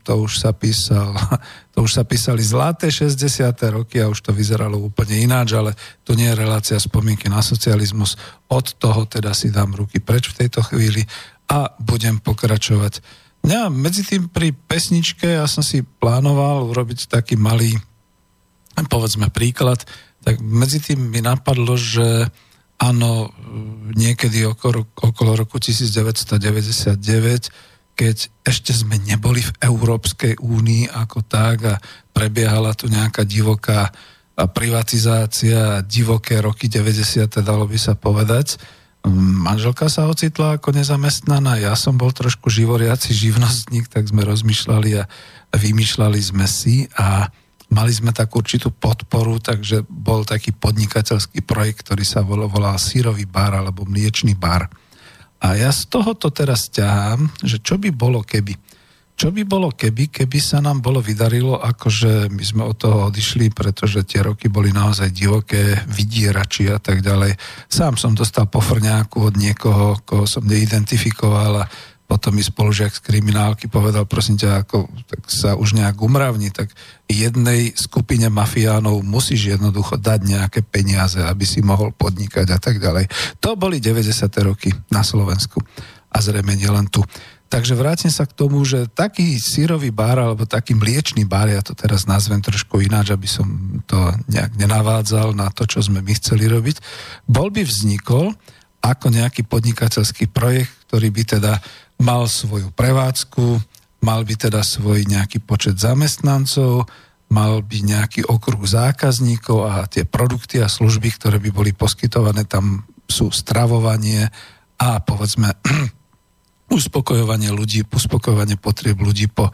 to už sa písal, to už sa písali zlaté 60. roky a už to vyzeralo úplne ináč, ale to nie je relácia spomienky na socializmus. Od toho teda si dám ruky preč v tejto chvíli a budem pokračovať. Ja medzi tým pri pesničke ja som si plánoval urobiť taký malý, povedzme príklad, tak medzi tým mi napadlo, že áno, niekedy okolo, okolo roku 1999, keď ešte sme neboli v Európskej únii ako tak a prebiehala tu nejaká divoká privatizácia, divoké roky 90. dalo by sa povedať. Manželka sa ocitla ako nezamestnaná, ja som bol trošku živoriaci živnostník, tak sme rozmýšľali a vymýšľali sme si a Mali sme takú určitú podporu, takže bol taký podnikateľský projekt, ktorý sa volal, volal sírový bar alebo mliečný bar. A ja z tohoto teraz ťahám, že čo by bolo keby. Čo by bolo keby, keby sa nám bolo vydarilo, akože my sme od toho odišli, pretože tie roky boli naozaj divoké, vydierači a tak ďalej. Sám som dostal pofrňáku od niekoho, koho som neidentifikoval a potom mi spolužiak z kriminálky povedal, prosím ťa, ako, tak sa už nejak umravni, tak jednej skupine mafiánov musíš jednoducho dať nejaké peniaze, aby si mohol podnikať a tak ďalej. To boli 90. roky na Slovensku a zrejme nielen tu. Takže vrátim sa k tomu, že taký sírový bar alebo taký mliečný bar, ja to teraz nazvem trošku ináč, aby som to nejak nenavádzal na to, čo sme my chceli robiť, bol by vznikol ako nejaký podnikateľský projekt, ktorý by teda mal svoju prevádzku, mal by teda svoj nejaký počet zamestnancov, mal by nejaký okruh zákazníkov a tie produkty a služby, ktoré by boli poskytované, tam sú stravovanie a povedzme uspokojovanie ľudí, uspokojovanie potrieb ľudí po e,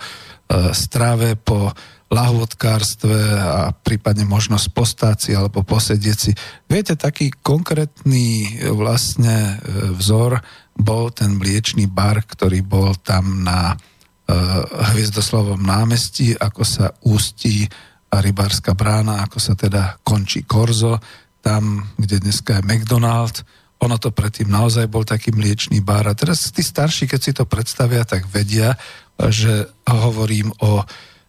strave, po lahvodkárstve a prípadne možnosť postáci alebo posedieť si. Viete, taký konkrétny e, vlastne e, vzor bol ten mliečný bar, ktorý bol tam na uh, Hviezdoslovom námestí, ako sa ústí rybárska brána, ako sa teda končí Korzo, tam, kde dneska je McDonald. Ono to predtým naozaj bol taký mliečný bar. A teraz tí starší, keď si to predstavia, tak vedia, že hovorím o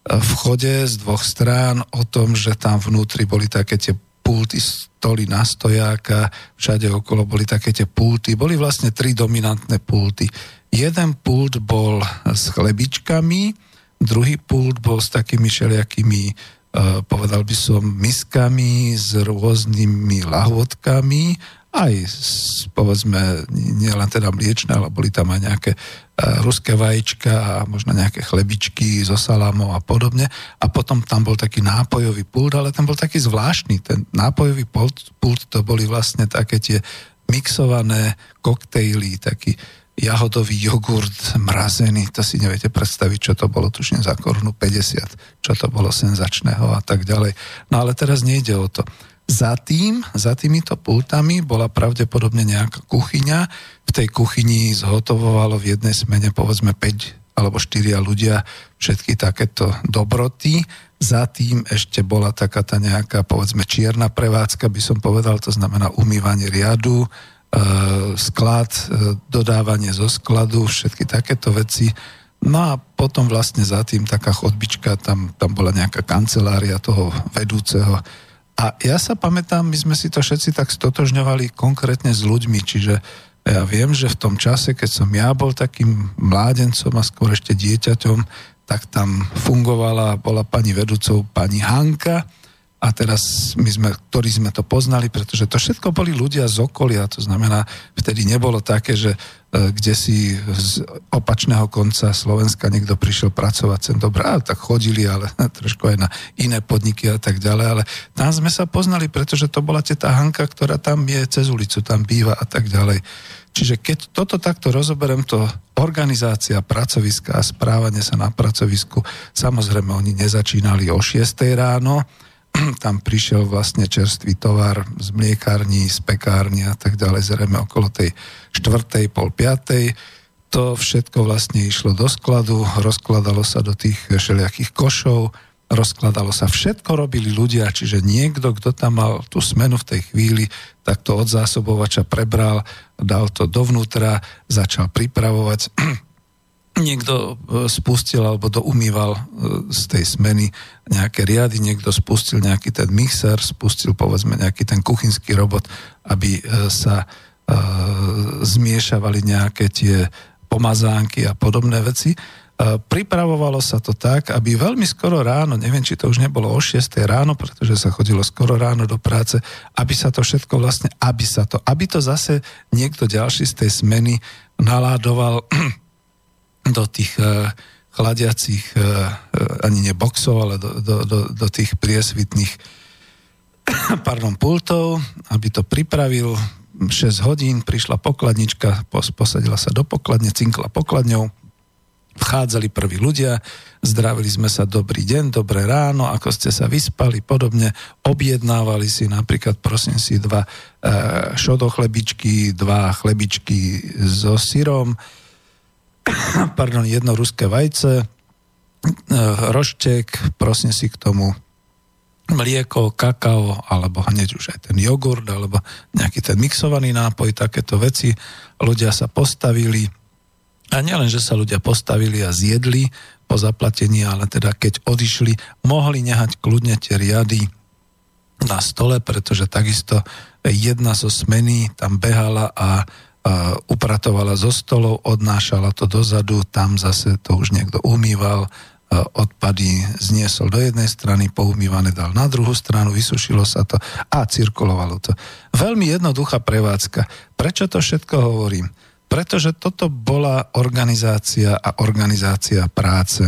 vchode z dvoch strán, o tom, že tam vnútri boli také tie pulty, stoly na stojáka, všade okolo boli také tie pulty. Boli vlastne tri dominantné pulty. Jeden pult bol s chlebičkami, druhý pult bol s takými všelijakými, uh, povedal by som, miskami s rôznymi lahvodkami aj povedzme nielen teda mliečne, ale boli tam aj nejaké e, ruské vajíčka a možno nejaké chlebičky so salámom a podobne. A potom tam bol taký nápojový pult, ale tam bol taký zvláštny. Ten nápojový pult, pult to boli vlastne také tie mixované koktejly, taký jahodový jogurt mrazený, to si neviete predstaviť, čo to bolo, tuším za korunu 50, čo to bolo senzačného a tak ďalej. No ale teraz nejde o to. Za tým, za týmito pultami bola pravdepodobne nejaká kuchyňa. V tej kuchyni zhotovovalo v jednej smene povedzme 5 alebo 4 ľudia všetky takéto dobroty. Za tým ešte bola taká tá nejaká povedzme čierna prevádzka, by som povedal, to znamená umývanie riadu, e, sklad, e, dodávanie zo skladu, všetky takéto veci. No a potom vlastne za tým taká chodbička, tam, tam bola nejaká kancelária toho vedúceho a ja sa pamätám, my sme si to všetci tak stotožňovali konkrétne s ľuďmi, čiže ja viem, že v tom čase, keď som ja bol takým mládencom a skôr ešte dieťaťom, tak tam fungovala, bola pani vedúcou pani Hanka, a teraz my sme, ktorí sme to poznali, pretože to všetko boli ľudia z okolia, to znamená, vtedy nebolo také, že e, kde si z opačného konca Slovenska niekto prišiel pracovať sem dobrá, tak chodili, ale trošku aj na iné podniky a tak ďalej, ale tam sme sa poznali, pretože to bola teta Hanka, ktorá tam je cez ulicu, tam býva a tak ďalej. Čiže keď toto takto rozoberiem, to organizácia pracoviska a správanie sa na pracovisku, samozrejme oni nezačínali o 6 ráno, tam prišiel vlastne čerstvý tovar z mliekární, z pekárni a tak ďalej, zrejme okolo tej štvrtej, pol piatej. to všetko vlastne išlo do skladu, rozkladalo sa do tých všelijakých košov, rozkladalo sa, všetko robili ľudia, čiže niekto, kto tam mal tú smenu v tej chvíli, tak to od zásobovača prebral, dal to dovnútra, začal pripravovať. niekto e, spustil alebo doumýval e, z tej smeny nejaké riady, niekto spustil nejaký ten mixer, spustil povedzme nejaký ten kuchynský robot, aby e, sa zmiešavali nejaké tie pomazánky a podobné veci. Pripravovalo sa to tak, aby veľmi skoro ráno, neviem, či to už nebolo o 6 ráno, pretože sa chodilo skoro ráno do práce, aby sa to všetko vlastne, aby sa to, aby to zase niekto ďalší z tej smeny naládoval do tých uh, chladiacich, uh, ani nie boxov, ale do, do, do, do tých priesvitných pardon, pultov, aby to pripravil. 6 hodín, prišla pokladnička, posadila sa do pokladne, cinkla pokladňou, vchádzali prví ľudia, zdravili sme sa dobrý deň, dobré ráno, ako ste sa vyspali, podobne, objednávali si napríklad, prosím si, dva e, šodochlebičky, dva chlebičky so syrom, pardon, jedno ruské vajce, e, roštek, prosím si k tomu mlieko, kakao, alebo hneď už aj ten jogurt, alebo nejaký ten mixovaný nápoj, takéto veci. Ľudia sa postavili, a nielen, že sa ľudia postavili a zjedli po zaplatení, ale teda keď odišli, mohli nehať kľudne tie riady na stole, pretože takisto jedna zo smeny tam behala a upratovala zo stolov, odnášala to dozadu, tam zase to už niekto umýval, odpady zniesol do jednej strany, poumývané dal na druhú stranu, vysušilo sa to a cirkulovalo to. Veľmi jednoduchá prevádzka. Prečo to všetko hovorím? Pretože toto bola organizácia a organizácia práce.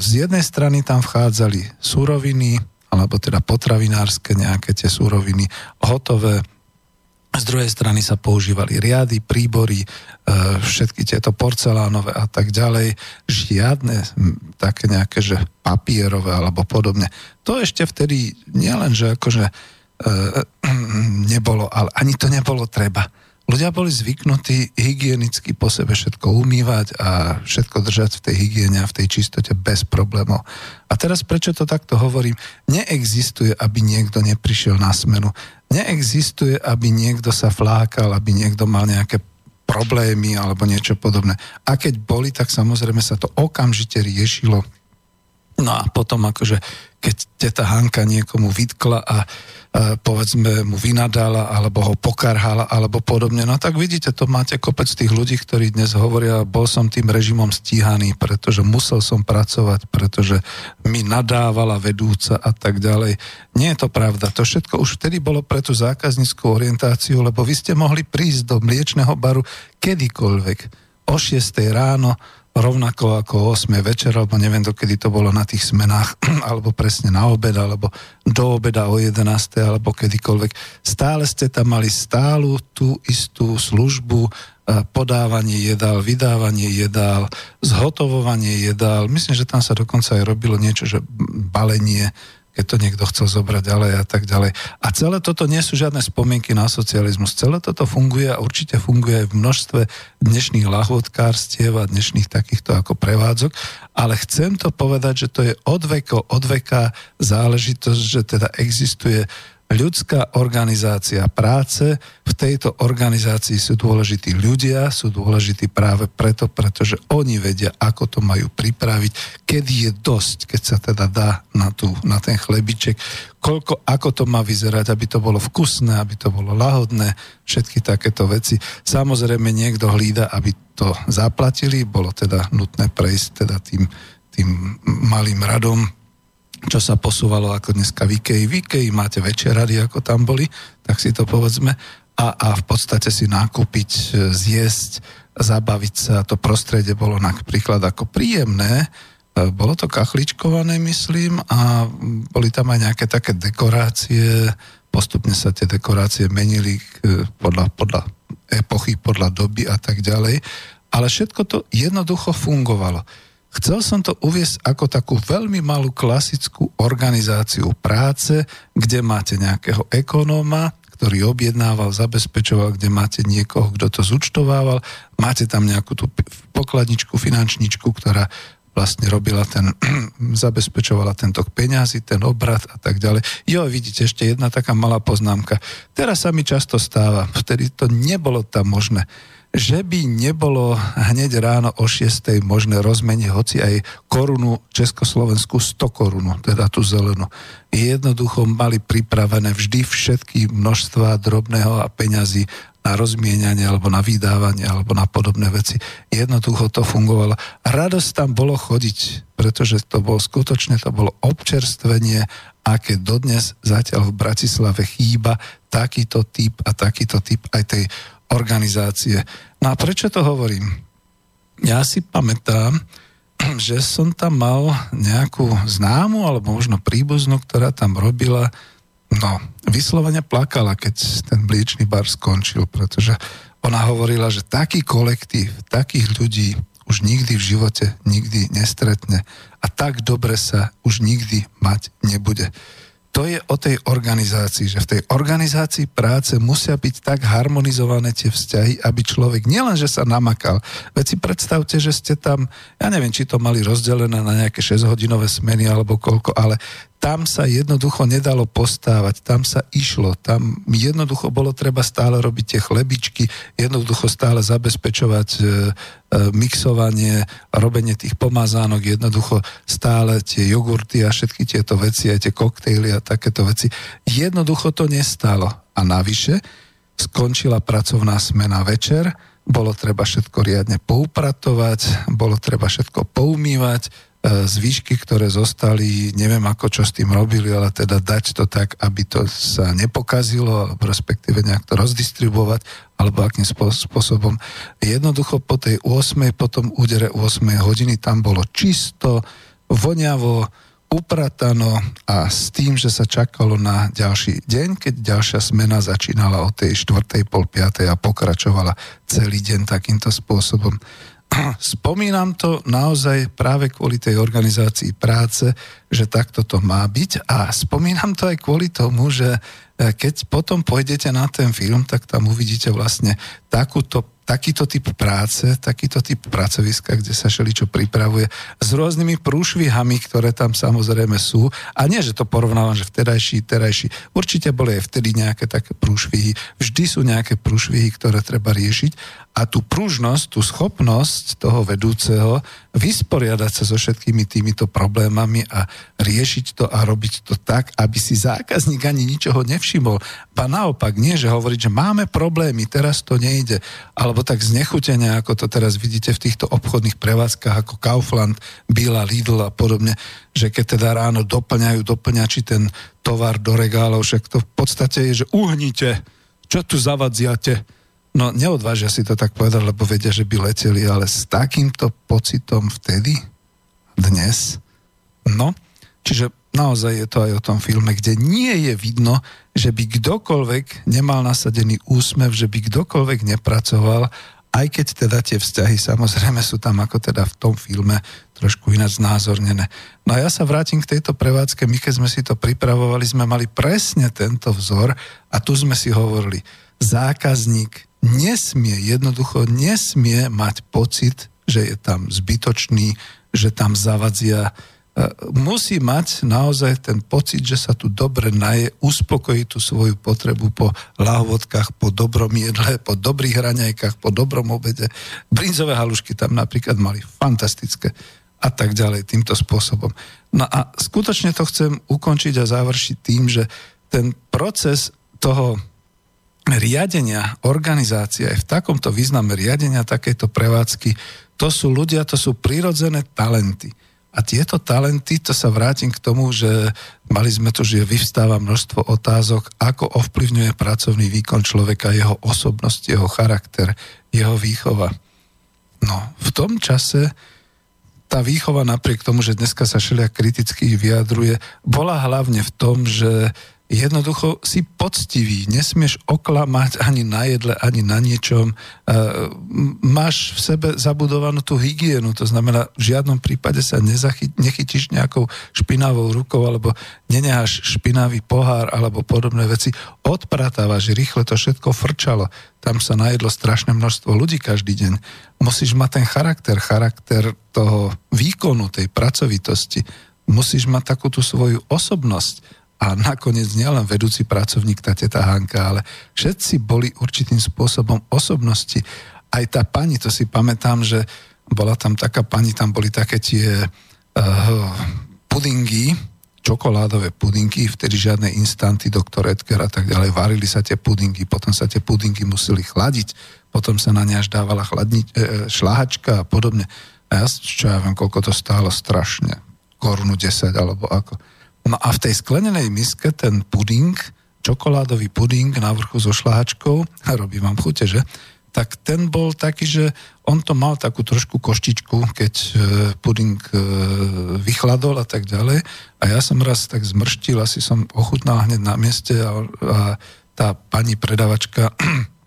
Z jednej strany tam vchádzali súroviny, alebo teda potravinárske nejaké tie súroviny, hotové. Z druhej strany sa používali riady, príbory, e, všetky tieto porcelánové a tak ďalej. Žiadne také nejaké, že papierové alebo podobne. To ešte vtedy nielen, že akože e, nebolo, ale ani to nebolo treba Ľudia boli zvyknutí hygienicky po sebe všetko umývať a všetko držať v tej hygiene a v tej čistote bez problémov. A teraz prečo to takto hovorím? Neexistuje, aby niekto neprišiel na smenu. Neexistuje, aby niekto sa flákal, aby niekto mal nejaké problémy alebo niečo podobné. A keď boli, tak samozrejme sa to okamžite riešilo. No a potom akože, keď teta Hanka niekomu vytkla a povedzme mu vynadala alebo ho pokarhala alebo podobne. No tak vidíte, to máte kopec tých ľudí, ktorí dnes hovoria, bol som tým režimom stíhaný, pretože musel som pracovať, pretože mi nadávala vedúca a tak ďalej. Nie je to pravda. To všetko už vtedy bolo pre tú zákazníckú orientáciu, lebo vy ste mohli prísť do mliečného baru kedykoľvek o 6 ráno rovnako ako o 8 večer, alebo neviem, dokedy to bolo na tých smenách, alebo presne na obed, alebo do obeda o 11. alebo kedykoľvek. Stále ste tam mali stálu tú istú službu, podávanie jedál, vydávanie jedál, zhotovovanie jedál. Myslím, že tam sa dokonca aj robilo niečo, že balenie keď to niekto chcel zobrať ďalej a tak ďalej. A celé toto nie sú žiadne spomienky na socializmus. Celé toto funguje a určite funguje aj v množstve dnešných lahvodkárstiev a dnešných takýchto ako prevádzok, ale chcem to povedať, že to je od veko, od veka záležitosť, že teda existuje ľudská organizácia práce. V tejto organizácii sú dôležití ľudia, sú dôležití práve preto, pretože oni vedia, ako to majú pripraviť, kedy je dosť, keď sa teda dá na, tú, na ten chlebiček, koľko, ako to má vyzerať, aby to bolo vkusné, aby to bolo lahodné, všetky takéto veci. Samozrejme niekto hlída, aby to zaplatili, bolo teda nutné prejsť teda tým, tým malým radom čo sa posúvalo ako dneska v Ikei. V Ikei máte väčšie rady, ako tam boli, tak si to povedzme. A, a v podstate si nakúpiť, e, zjesť, zabaviť sa. To prostredie bolo napríklad ako príjemné. E, bolo to kachličkované, myslím, a boli tam aj nejaké také dekorácie. Postupne sa tie dekorácie menili e, podľa, podľa epochy, podľa doby a tak ďalej. Ale všetko to jednoducho fungovalo. Chcel som to uviesť ako takú veľmi malú klasickú organizáciu práce, kde máte nejakého ekonóma, ktorý objednával, zabezpečoval, kde máte niekoho, kto to zúčtovával, máte tam nejakú tú pokladničku, finančničku, ktorá vlastne robila ten, zabezpečovala tento peňazí, ten obrad a tak ďalej. Jo, vidíte, ešte jedna taká malá poznámka. Teraz sa mi často stáva, vtedy to nebolo tam možné že by nebolo hneď ráno o 6. možné rozmeniť hoci aj korunu Československu 100 korunu, teda tú zelenú. Jednoducho mali pripravené vždy všetky množstva drobného a peňazí na rozmienianie alebo na vydávanie alebo na podobné veci. Jednoducho to fungovalo. Radosť tam bolo chodiť, pretože to bolo skutočne, to bolo občerstvenie, aké dodnes zatiaľ v Bratislave chýba takýto typ a takýto typ aj tej organizácie. No a prečo to hovorím? Ja si pamätám, že som tam mal nejakú známu alebo možno príbuznú, ktorá tam robila No, vyslovene plakala, keď ten mliečný bar skončil, pretože ona hovorila, že taký kolektív, takých ľudí už nikdy v živote nikdy nestretne a tak dobre sa už nikdy mať nebude. To je o tej organizácii, že v tej organizácii práce musia byť tak harmonizované tie vzťahy, aby človek nielen, že sa namakal, veď si predstavte, že ste tam, ja neviem, či to mali rozdelené na nejaké 6-hodinové smeny alebo koľko, ale tam sa jednoducho nedalo postávať, tam sa išlo, tam jednoducho bolo treba stále robiť tie chlebičky, jednoducho stále zabezpečovať e, e, mixovanie, robenie tých pomazánok, jednoducho stále tie jogurty a všetky tieto veci, aj tie koktejly a takéto veci. Jednoducho to nestalo. A navyše skončila pracovná smena večer, bolo treba všetko riadne poupratovať, bolo treba všetko poumývať, zvyšky, ktoré zostali, neviem ako čo s tým robili, ale teda dať to tak, aby to sa nepokazilo, respektíve nejak to rozdistribuovať, alebo akým spôsobom. Jednoducho po tej 8. potom údere 8. hodiny tam bolo čisto, voňavo, upratano a s tým, že sa čakalo na ďalší deň, keď ďalšia smena začínala o tej 4. pol 5. a pokračovala celý deň takýmto spôsobom. spomínam to naozaj práve kvôli tej organizácii práce, že takto to má byť. A spomínam to aj kvôli tomu, že e, keď potom pôjdete na ten film, tak tam uvidíte vlastne takúto takýto typ práce, takýto typ pracoviska, kde sa šeličo pripravuje s rôznymi prúšvihami, ktoré tam samozrejme sú. A nie, že to porovnávam, že vtedajší, terajší. Určite boli aj vtedy nejaké také prúšvihy. Vždy sú nejaké prúšvihy, ktoré treba riešiť a tú pružnosť, tú schopnosť toho vedúceho vysporiadať sa so všetkými týmito problémami a riešiť to a robiť to tak, aby si zákazník ani ničoho nevšimol. Ba naopak, nie, že hovoriť, že máme problémy, teraz to nejde, alebo tak znechutenia, ako to teraz vidíte v týchto obchodných prevádzkach ako Kaufland, Bila, Lidl a podobne, že keď teda ráno doplňajú doplňači ten tovar do regálov, však to v podstate je, že uhnite, čo tu zavadziate, No neodvážia si to tak povedať, lebo vedia, že by leteli, ale s takýmto pocitom vtedy, dnes, no, čiže naozaj je to aj o tom filme, kde nie je vidno, že by kdokoľvek nemal nasadený úsmev, že by kdokoľvek nepracoval, aj keď teda tie vzťahy samozrejme sú tam ako teda v tom filme trošku ináč znázornené. No a ja sa vrátim k tejto prevádzke, my keď sme si to pripravovali, sme mali presne tento vzor a tu sme si hovorili, zákazník nesmie, jednoducho nesmie mať pocit, že je tam zbytočný, že tam zavadzia. E, musí mať naozaj ten pocit, že sa tu dobre naje, uspokojí tú svoju potrebu po lahvodkách, po dobrom jedle, po dobrých raňajkách, po dobrom obede. Brinzové halušky tam napríklad mali fantastické a tak ďalej týmto spôsobom. No a skutočne to chcem ukončiť a završiť tým, že ten proces toho riadenia organizácie aj v takomto význame riadenia takéto prevádzky, to sú ľudia, to sú prirodzené talenty. A tieto talenty, to sa vrátim k tomu, že mali sme tu, že vyvstáva množstvo otázok, ako ovplyvňuje pracovný výkon človeka, jeho osobnosť, jeho charakter, jeho výchova. No, v tom čase tá výchova napriek tomu, že dneska sa šelia kriticky vyjadruje, bola hlavne v tom, že jednoducho si poctivý, nesmieš oklamať ani na jedle, ani na niečom. E, máš v sebe zabudovanú tú hygienu, to znamená, v žiadnom prípade sa nezachy, nechytíš nejakou špinavou rukou, alebo nenecháš špinavý pohár, alebo podobné veci. Odpratávaš, rýchle to všetko frčalo. Tam sa najedlo strašné množstvo ľudí každý deň. Musíš mať ten charakter, charakter toho výkonu, tej pracovitosti. Musíš mať takú tú svoju osobnosť a nakoniec nielen vedúci pracovník, tá teta Hanka, ale všetci boli určitým spôsobom osobnosti. Aj tá pani, to si pamätám, že bola tam taká pani, tam boli také tie uh, pudingy, čokoládové pudinky, vtedy žiadne instanty, doktor Edgar a tak ďalej, varili sa tie pudingy, potom sa tie pudinky museli chladiť, potom sa na ne až dávala chladni, e, šláhačka a podobne. A ja, čo ja viem, koľko to stálo strašne, korunu 10 alebo ako. No a v tej sklenenej miske ten puding, čokoládový puding na vrchu so šláhačkou, a robí vám chute, že? Tak ten bol taký, že on to mal takú trošku koštičku, keď e, puding e, vychladol a tak ďalej. A ja som raz tak zmrštil, asi som ochutnal hneď na mieste a, a tá pani predavačka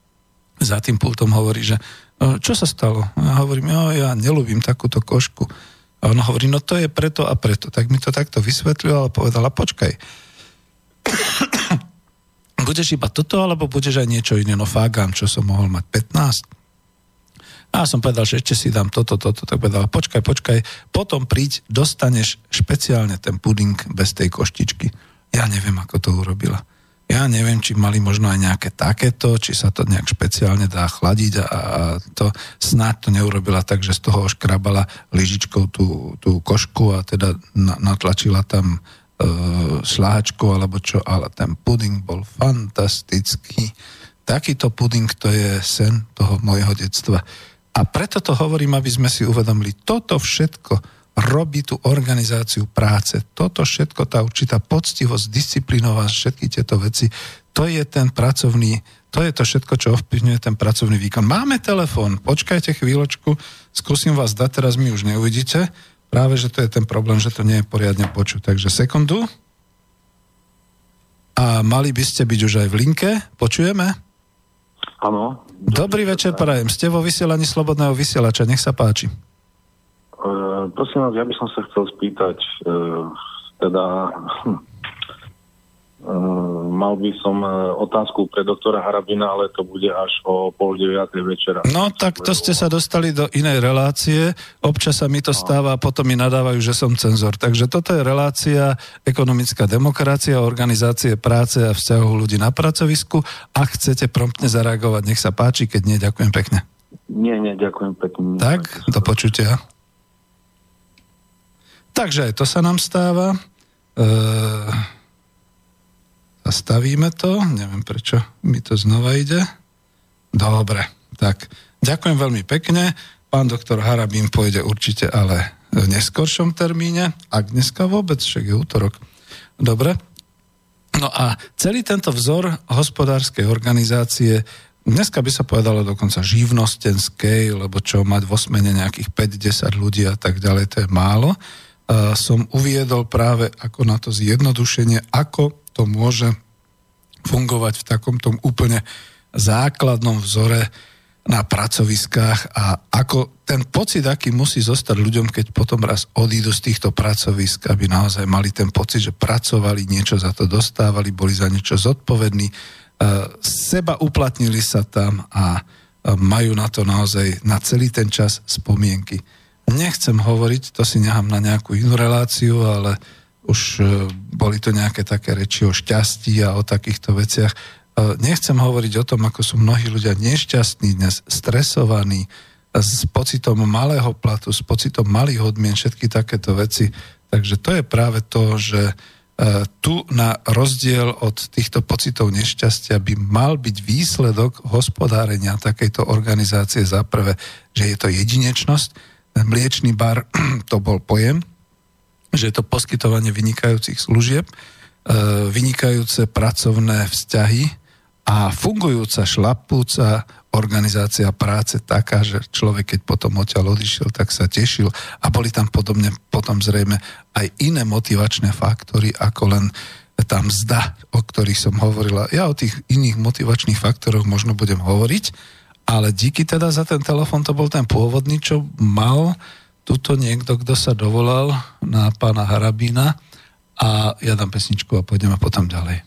za tým pultom hovorí, že e, čo sa stalo? Ja hovorím, jo, ja nelúbim takúto košku. A ona hovorí, no to je preto a preto. Tak mi to takto vysvetlila a povedala, počkaj, budeš iba toto, alebo budeš aj niečo iné, no fágam, čo som mohol mať 15. A som povedal, že ešte si dám toto, toto, tak povedala, počkaj, počkaj, potom príď, dostaneš špeciálne ten puding bez tej koštičky. Ja neviem, ako to urobila. Ja neviem, či mali možno aj nejaké takéto, či sa to nejak špeciálne dá chladiť a, a to snáď to neurobila tak, že z toho škrabala lyžičkou tú, tú košku a teda na, natlačila tam e, šláhačku alebo čo, ale ten puding bol fantastický. Takýto puding to je sen toho mojho detstva. A preto to hovorím, aby sme si uvedomili, toto všetko, robí tú organizáciu práce. Toto všetko, tá určitá poctivosť, disciplinovosť, všetky tieto veci, to je ten pracovný, to je to všetko, čo ovplyvňuje ten pracovný výkon. Máme telefón, počkajte chvíľočku, skúsim vás dať, teraz mi už neuvidíte. Práve, že to je ten problém, že to nie je poriadne počuť. Takže sekundu. A mali by ste byť už aj v linke. Počujeme? Áno. Dobrý večer, prajem. Ste vo vysielaní Slobodného vysielača. Nech sa páči. Uh, prosím vás, ja by som sa chcel spýtať, uh, teda uh, mal by som otázku pre doktora Harabina, ale to bude až o pol deviatej večera. No tak to ste sa dostali do inej relácie, občas sa mi to no. stáva a potom mi nadávajú, že som cenzor. Takže toto je relácia ekonomická demokracia, organizácie práce a vzťahov ľudí na pracovisku. Ak chcete promptne zareagovať, nech sa páči, keď nie, ďakujem pekne. Nie, nie, ďakujem pekne. Tak, do počutia. Takže aj to sa nám stáva. E, zastavíme to. Neviem, prečo mi to znova ide. Dobre, tak ďakujem veľmi pekne. Pán doktor Harabín pôjde určite ale v neskoršom termíne, ak dneska vôbec, však je útorok. Dobre. No a celý tento vzor hospodárskej organizácie Dneska by sa povedalo dokonca živnostenskej, lebo čo mať v osmene nejakých 5-10 ľudí a tak ďalej, to je málo som uviedol práve ako na to zjednodušenie, ako to môže fungovať v takomto úplne základnom vzore na pracoviskách a ako ten pocit, aký musí zostať ľuďom, keď potom raz odídu z týchto pracovisk, aby naozaj mali ten pocit, že pracovali, niečo za to dostávali, boli za niečo zodpovední, seba uplatnili sa tam a majú na to naozaj na celý ten čas spomienky. Nechcem hovoriť, to si nechám na nejakú inú reláciu, ale už e, boli to nejaké také reči o šťastí a o takýchto veciach. E, nechcem hovoriť o tom, ako sú mnohí ľudia nešťastní dnes, stresovaní, s pocitom malého platu, s pocitom malých odmien, všetky takéto veci. Takže to je práve to, že e, tu na rozdiel od týchto pocitov nešťastia by mal byť výsledok hospodárenia takejto organizácie za prvé, že je to jedinečnosť, mliečný bar, to bol pojem, že je to poskytovanie vynikajúcich služieb, e, vynikajúce pracovné vzťahy a fungujúca šlapúca organizácia práce taká, že človek, keď potom odtiaľ odišiel, tak sa tešil a boli tam podobne potom zrejme aj iné motivačné faktory, ako len tá mzda, o ktorých som hovorila. Ja o tých iných motivačných faktoroch možno budem hovoriť, ale díky teda za ten telefon, to bol ten pôvodný, čo mal tuto niekto, kto sa dovolal na pána Harabína a ja dám pesničku a pôjdeme potom ďalej.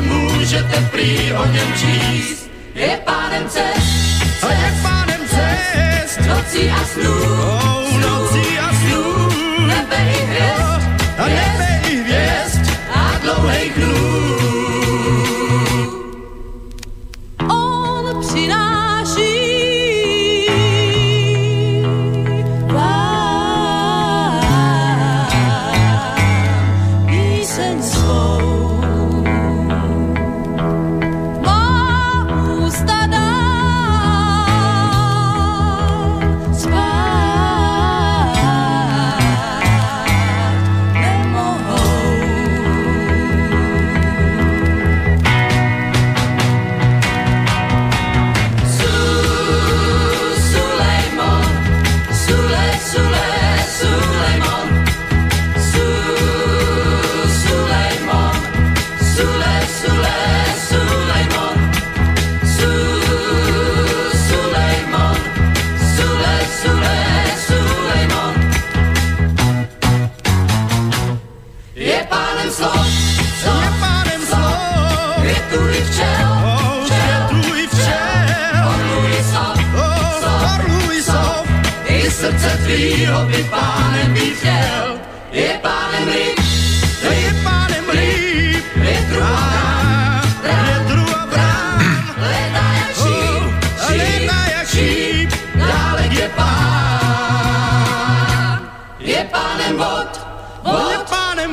Můžete prý o něm číst. Je pánem cest, cest, je pánem cest, nocí a snů, oh, nocí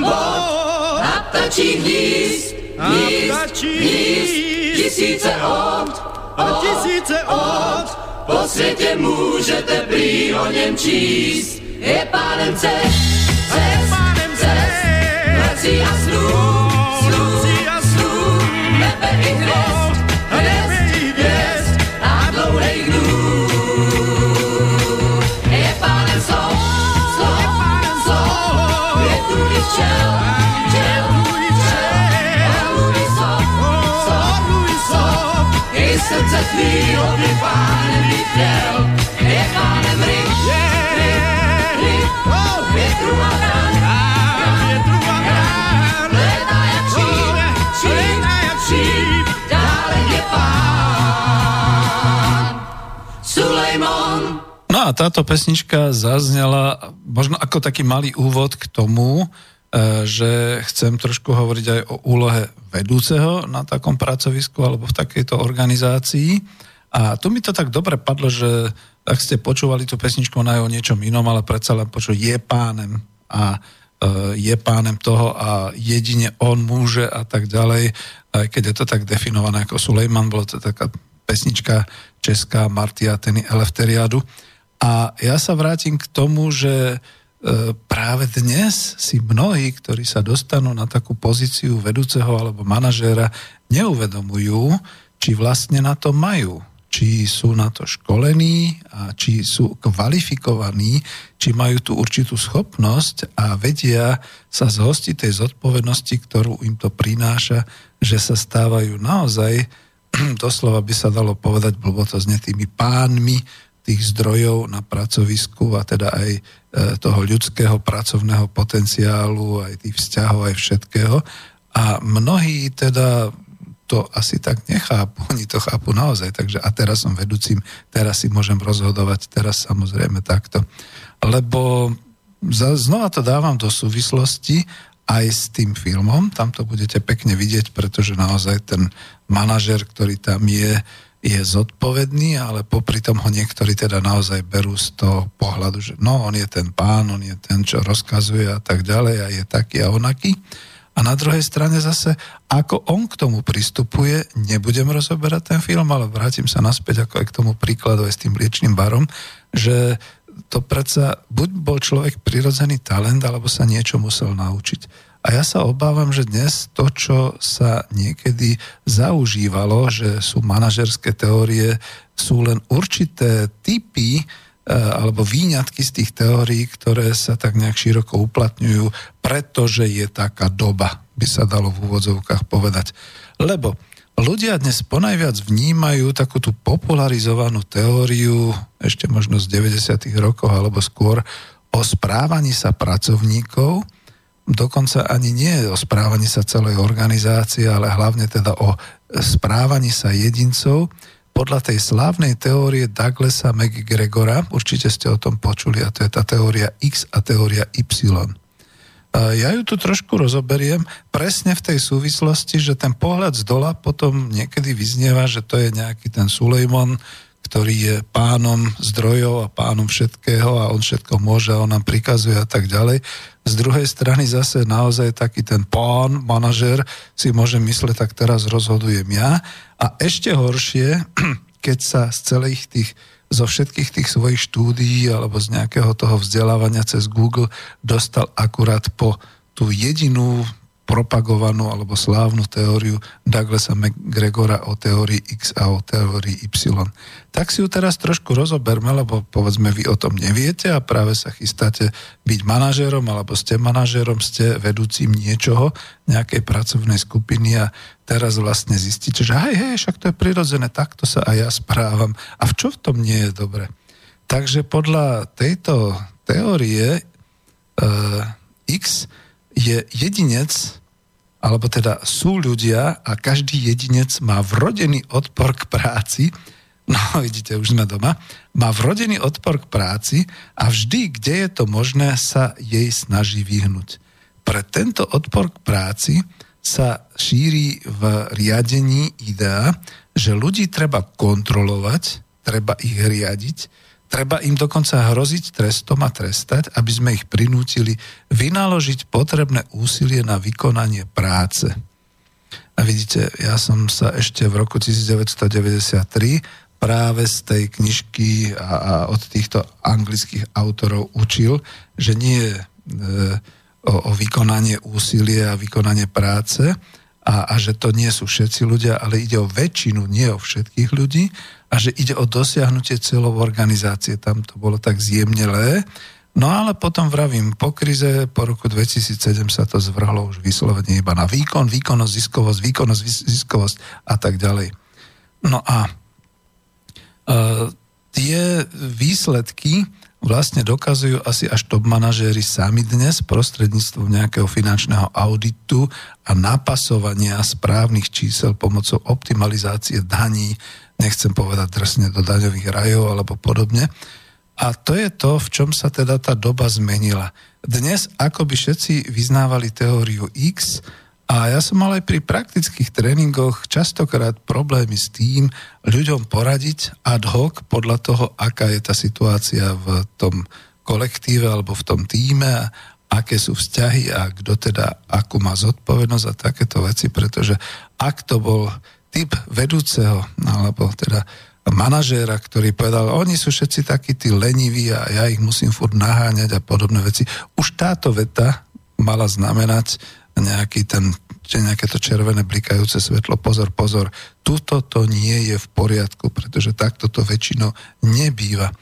vod, a ptačí hnízd, hnízd, hnízd, tisíce od, a tisíce od, po světě můžete prý o něm číst. Je pánem cest, cest, cest, nocí a snů, snů, snů, nebe i hvězd, srdce tvýho by pánem chtěl, je pánem ryb, ryb, ryb, větru a brán, větru a brán, létá jak šíp, šíp, jak šíp, dále je pán. Sulejmon. No a táto pesnička zaznela možno ako taký malý úvod k tomu, že chcem trošku hovoriť aj o úlohe vedúceho na takom pracovisku alebo v takejto organizácii. A tu mi to tak dobre padlo, že ak ste počúvali tú pesničku, ona je o niečom inom, ale predsa len počuť, je pánem a e, je pánem toho a jedine on môže a tak ďalej, aj keď je to tak definované ako Sulejman, bolo to taká pesnička česká Martia Teny Elefteriadu. A ja sa vrátim k tomu, že E, práve dnes si mnohí, ktorí sa dostanú na takú pozíciu vedúceho alebo manažéra, neuvedomujú, či vlastne na to majú. Či sú na to školení a či sú kvalifikovaní, či majú tú určitú schopnosť a vedia sa zhostiť tej zodpovednosti, ktorú im to prináša, že sa stávajú naozaj, doslova by sa dalo povedať, blbo to zne tými pánmi tých zdrojov na pracovisku a teda aj e, toho ľudského pracovného potenciálu, aj tých vzťahov, aj všetkého. A mnohí teda to asi tak nechápu, oni to chápu naozaj, takže a teraz som vedúcim, teraz si môžem rozhodovať, teraz samozrejme takto. Lebo znova to dávam do súvislosti aj s tým filmom, tam to budete pekne vidieť, pretože naozaj ten manažer, ktorý tam je, je zodpovedný, ale popri tom ho niektorí teda naozaj berú z toho pohľadu, že no, on je ten pán, on je ten, čo rozkazuje a tak ďalej a je taký a onaký. A na druhej strane zase, ako on k tomu pristupuje, nebudem rozoberať ten film, ale vrátim sa naspäť ako aj k tomu príkladu aj s tým liečným barom, že to predsa buď bol človek prirodzený talent, alebo sa niečo musel naučiť. A ja sa obávam, že dnes to, čo sa niekedy zaužívalo, že sú manažerské teórie, sú len určité typy E, alebo výňatky z tých teórií, ktoré sa tak nejak široko uplatňujú, pretože je taká doba, by sa dalo v úvodzovkách povedať. Lebo ľudia dnes ponajviac vnímajú takú tú popularizovanú teóriu, ešte možno z 90. rokov alebo skôr, o správaní sa pracovníkov, dokonca ani nie o správaní sa celej organizácie, ale hlavne teda o správaní sa jedincov, podľa tej slávnej teórie Douglasa McGregora, určite ste o tom počuli, a to je tá teória X a teória Y. Ja ju tu trošku rozoberiem presne v tej súvislosti, že ten pohľad z dola potom niekedy vyznieva, že to je nejaký ten Sulejmon, ktorý je pánom zdrojov a pánom všetkého a on všetko môže a on nám prikazuje a tak ďalej. Z druhej strany zase naozaj taký ten pán, manažer si môže mysleť, tak teraz rozhodujem ja. A ešte horšie, keď sa z celých tých zo všetkých tých svojich štúdií alebo z nejakého toho vzdelávania cez Google dostal akurát po tú jedinú propagovanú alebo slávnu teóriu Douglasa McGregora o teórii X a o teórii Y. Tak si ju teraz trošku rozoberme, lebo povedzme vy o tom neviete a práve sa chystáte byť manažérom alebo ste manažérom, ste vedúcim niečoho, nejakej pracovnej skupiny a teraz vlastne zistíte, že hej, hej, však to je prirodzené, takto sa aj ja správam. A v čo v tom nie je dobre? Takže podľa tejto teórie e, X je jedinec, alebo teda sú ľudia a každý jedinec má vrodený odpor k práci, no vidíte, už sme doma, má vrodený odpor k práci a vždy, kde je to možné, sa jej snaží vyhnúť. Pre tento odpor k práci sa šíri v riadení idea, že ľudí treba kontrolovať, treba ich riadiť, Treba im dokonca hroziť trestom a trestať, aby sme ich prinútili vynaložiť potrebné úsilie na vykonanie práce. A vidíte, ja som sa ešte v roku 1993 práve z tej knižky a, a od týchto anglických autorov učil, že nie je o, o vykonanie úsilie a vykonanie práce a, a že to nie sú všetci ľudia, ale ide o väčšinu, nie o všetkých ľudí a že ide o dosiahnutie celov organizácie. Tam to bolo tak zjemnelé. No ale potom vravím, po krize, po roku 2007 sa to zvrhlo už vyslovene iba na výkon, výkonnosť, ziskovosť, výkonnosť, ziskovosť a tak ďalej. No a e, tie výsledky vlastne dokazujú asi až top manažéri sami dnes prostredníctvom nejakého finančného auditu a napasovania správnych čísel pomocou optimalizácie daní, nechcem povedať drsne do daňových rajov alebo podobne. A to je to, v čom sa teda tá doba zmenila. Dnes ako všetci vyznávali teóriu X a ja som mal aj pri praktických tréningoch častokrát problémy s tým ľuďom poradiť ad hoc podľa toho, aká je tá situácia v tom kolektíve alebo v tom týme aké sú vzťahy a kto teda akú má zodpovednosť a takéto veci, pretože ak to bol typ vedúceho, alebo teda manažéra, ktorý povedal, oni sú všetci takí tí leniví a ja ich musím furt naháňať a podobné veci. Už táto veta mala znamenať nejaký ten, nejaké to červené blikajúce svetlo. Pozor, pozor, tuto to nie je v poriadku, pretože takto to väčšinou nebýva.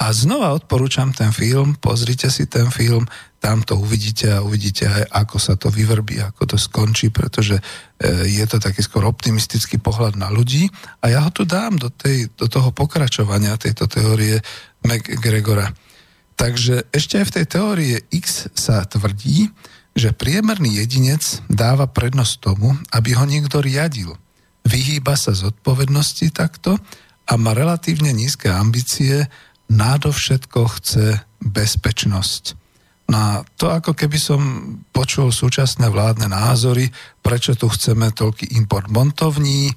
A znova odporúčam ten film, pozrite si ten film, tam to uvidíte a uvidíte aj, ako sa to vyvrbí, ako to skončí, pretože e, je to taký skôr optimistický pohľad na ľudí a ja ho tu dám do, tej, do toho pokračovania tejto teórie McGregora. Takže ešte aj v tej teórie X sa tvrdí, že priemerný jedinec dáva prednosť tomu, aby ho niekto riadil. Vyhýba sa zodpovednosti takto a má relatívne nízke ambície nádovšetko chce bezpečnosť. No a to ako keby som počul súčasné vládne názory, prečo tu chceme toľký import montovní, e,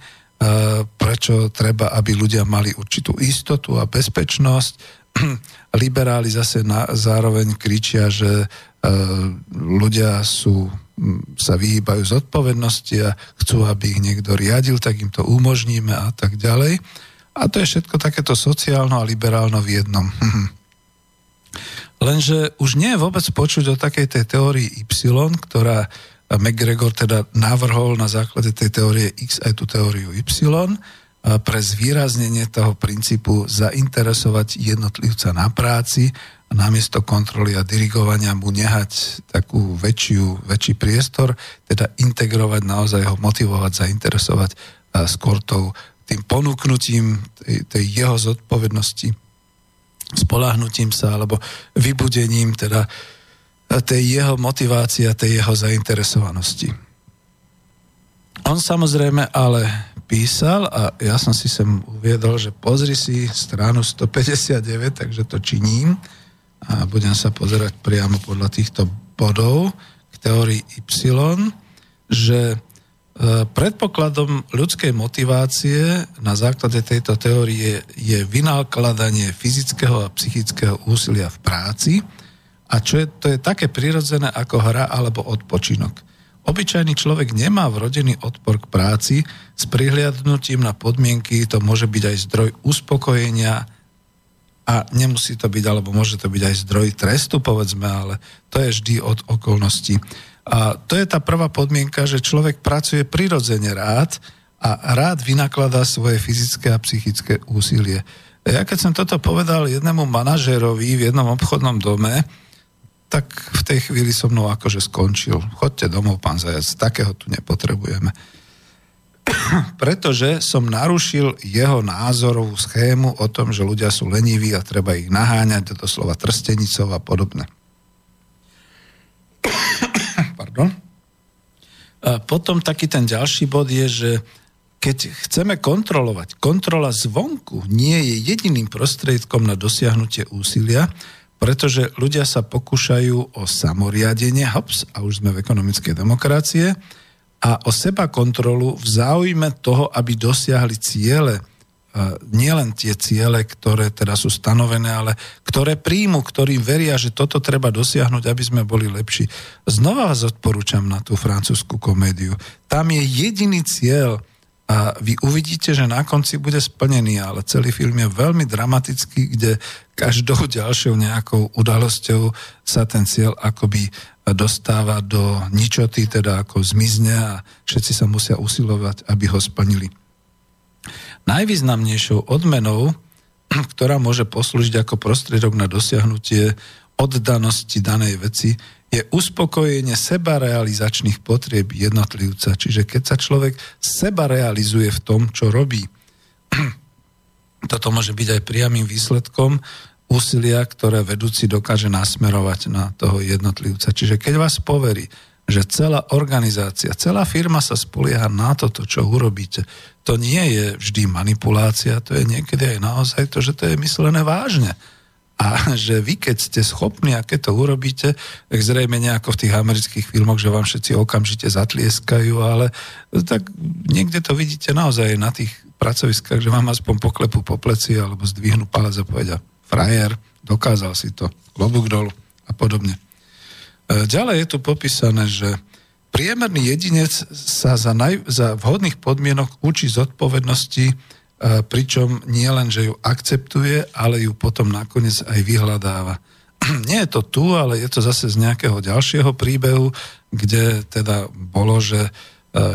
prečo treba, aby ľudia mali určitú istotu a bezpečnosť. Liberáli zase na, zároveň kričia, že e, ľudia sú, sa vyhýbajú zodpovednosti a chcú, aby ich niekto riadil, tak im to umožníme a tak ďalej. A to je všetko takéto sociálno a liberálno v jednom. Lenže už nie je vôbec počuť o takej tej teórii Y, ktorá McGregor teda navrhol na základe tej teórie X aj tú teóriu Y, pre zvýraznenie toho princípu zainteresovať jednotlivca na práci a namiesto kontroly a dirigovania mu nehať takú väčšiu, väčší priestor, teda integrovať, naozaj ho motivovať, zainteresovať skôr tou tým ponúknutím tej, tej jeho zodpovednosti, spolahnutím sa alebo vybudením teda tej jeho motivácie a tej jeho zainteresovanosti. On samozrejme ale písal a ja som si sem uviedol, že pozri si stranu 159, takže to činím a budem sa pozerať priamo podľa týchto bodov k teórii Y, že predpokladom ľudskej motivácie na základe tejto teórie je vynakladanie fyzického a psychického úsilia v práci a čo je, to je také prirodzené ako hra alebo odpočinok. Obyčajný človek nemá vrodený odpor k práci, s prihliadnutím na podmienky to môže byť aj zdroj uspokojenia a nemusí to byť, alebo môže to byť aj zdroj trestu, povedzme, ale to je vždy od okolností. A to je tá prvá podmienka, že človek pracuje prirodzene rád a rád vynakladá svoje fyzické a psychické úsilie. Ja keď som toto povedal jednému manažérovi v jednom obchodnom dome, tak v tej chvíli so mnou akože skončil. Chodte domov, pán Zajac, takého tu nepotrebujeme. Pretože som narušil jeho názorovú schému o tom, že ľudia sú leniví a treba ich naháňať, do slova trstenicov a podobne. Pardon. A potom taký ten ďalší bod je, že keď chceme kontrolovať, kontrola zvonku nie je jediným prostriedkom na dosiahnutie úsilia, pretože ľudia sa pokúšajú o samoriadenie, hops, a už sme v ekonomickej demokracie, a o seba kontrolu v záujme toho, aby dosiahli ciele, nielen tie ciele, ktoré teda sú stanovené, ale ktoré príjmu, ktorým veria, že toto treba dosiahnuť, aby sme boli lepší. Znova vás odporúčam na tú francúzsku komédiu. Tam je jediný cieľ a vy uvidíte, že na konci bude splnený, ale celý film je veľmi dramatický, kde každou ďalšou nejakou udalosťou sa ten cieľ akoby dostáva do ničoty, teda ako zmizne a všetci sa musia usilovať, aby ho splnili. Najvýznamnejšou odmenou, ktorá môže poslúžiť ako prostriedok na dosiahnutie oddanosti danej veci, je uspokojenie sebarealizačných potrieb jednotlivca. Čiže keď sa človek seba realizuje v tom, čo robí, toto môže byť aj priamým výsledkom úsilia, ktoré vedúci dokáže nasmerovať na toho jednotlivca. Čiže keď vás poverí, že celá organizácia, celá firma sa spolieha na toto, čo urobíte. To nie je vždy manipulácia, to je niekedy aj naozaj to, že to je myslené vážne. A že vy, keď ste schopní a keď to urobíte, tak zrejme nejako v tých amerických filmoch, že vám všetci okamžite zatlieskajú, ale tak niekde to vidíte naozaj na tých pracoviskách, že vám aspoň poklepu po pleci alebo zdvihnú palec a povedia frajer, dokázal si to, klobúk dolu a podobne. E, ďalej je tu popísané, že priemerný jedinec sa za, naj, za vhodných podmienok učí zodpovednosti, e, pričom nie len, že ju akceptuje, ale ju potom nakoniec aj vyhľadáva. Nie je to tu, ale je to zase z nejakého ďalšieho príbehu, kde teda bolo, že e,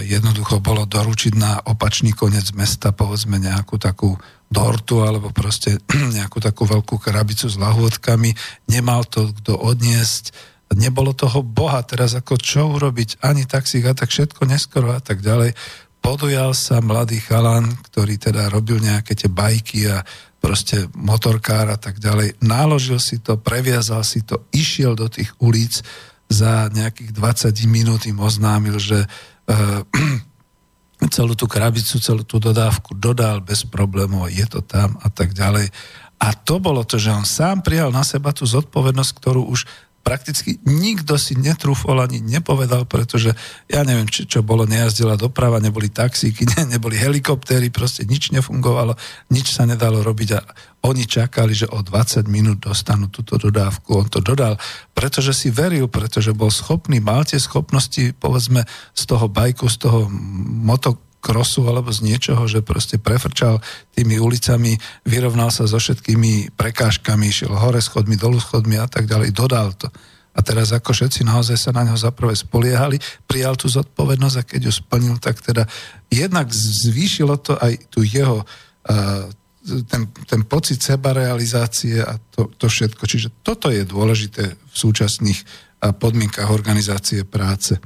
jednoducho bolo doručiť na opačný koniec mesta, povedzme nejakú takú dortu alebo proste nejakú takú veľkú krabicu s lahôdkami, nemal to kto odniesť, nebolo toho boha teraz ako čo urobiť, ani taxík a tak všetko neskoro a tak ďalej. Podujal sa mladý chalan, ktorý teda robil nejaké tie bajky a proste motorkár a tak ďalej. Náložil si to, previazal si to, išiel do tých ulic, za nejakých 20 minút im oznámil, že uh, celú tú krabicu, celú tú dodávku dodal bez problémov, je to tam a tak ďalej. A to bolo to, že on sám prijal na seba tú zodpovednosť, ktorú už prakticky nikto si netrúfol ani nepovedal, pretože ja neviem, či, čo bolo, nejazdila doprava, neboli taxíky, ne, neboli helikoptéry, proste nič nefungovalo, nič sa nedalo robiť a oni čakali, že o 20 minút dostanú túto dodávku. On to dodal, pretože si veril, pretože bol schopný, mal tie schopnosti, povedzme, z toho bajku, z toho moto, krosu alebo z niečoho, že proste prefrčal tými ulicami, vyrovnal sa so všetkými prekážkami, šiel hore schodmi, dolu schodmi a tak ďalej, dodal to. A teraz ako všetci naozaj sa na neho zaprvé spoliehali, prijal tú zodpovednosť a keď ju splnil, tak teda jednak zvýšilo to aj tu jeho ten, ten pocit sebarealizácie a to, to všetko. Čiže toto je dôležité v súčasných podmienkach organizácie práce.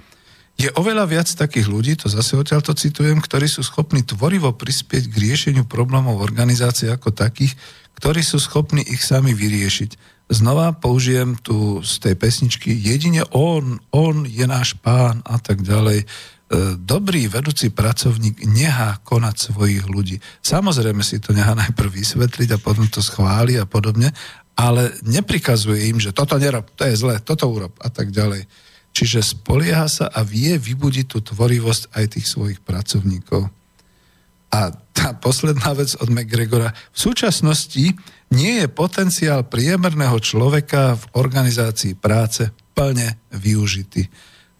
Je oveľa viac takých ľudí, to zase odtiaľ to citujem, ktorí sú schopní tvorivo prispieť k riešeniu problémov organizácie ako takých, ktorí sú schopní ich sami vyriešiť. Znova použijem tu z tej pesničky jedine on, on je náš pán a tak ďalej. E, dobrý vedúci pracovník nechá konať svojich ľudí. Samozrejme si to nechá najprv vysvetliť a potom to schváli a podobne, ale neprikazuje im, že toto nerob, to je zlé, toto urob a tak ďalej. Čiže spolieha sa a vie vybudiť tú tvorivosť aj tých svojich pracovníkov. A tá posledná vec od McGregora. V súčasnosti nie je potenciál priemerného človeka v organizácii práce plne využitý.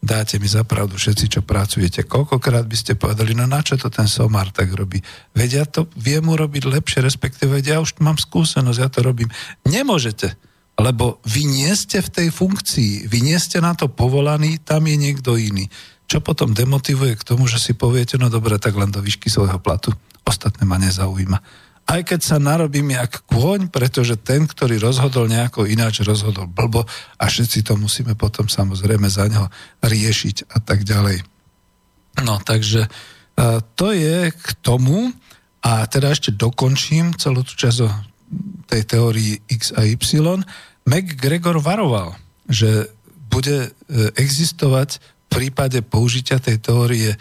Dáte mi zapravdu všetci, čo pracujete. Koľkokrát by ste povedali, no na čo to ten somár tak robí? Veď ja to viem urobiť lepšie, respektíve ja už mám skúsenosť, ja to robím. Nemôžete lebo vy nie ste v tej funkcii, vy nie ste na to povolaní, tam je niekto iný. Čo potom demotivuje k tomu, že si poviete, no dobre, tak len do výšky svojho platu. Ostatné ma nezaujíma. Aj keď sa narobím jak kôň, pretože ten, ktorý rozhodol nejako ináč, rozhodol blbo a všetci to musíme potom samozrejme za neho riešiť a tak ďalej. No, takže to je k tomu a teda ešte dokončím celú tú časť o tej teórii X a Y, McGregor varoval, že bude e, existovať v prípade použitia tej teórie e,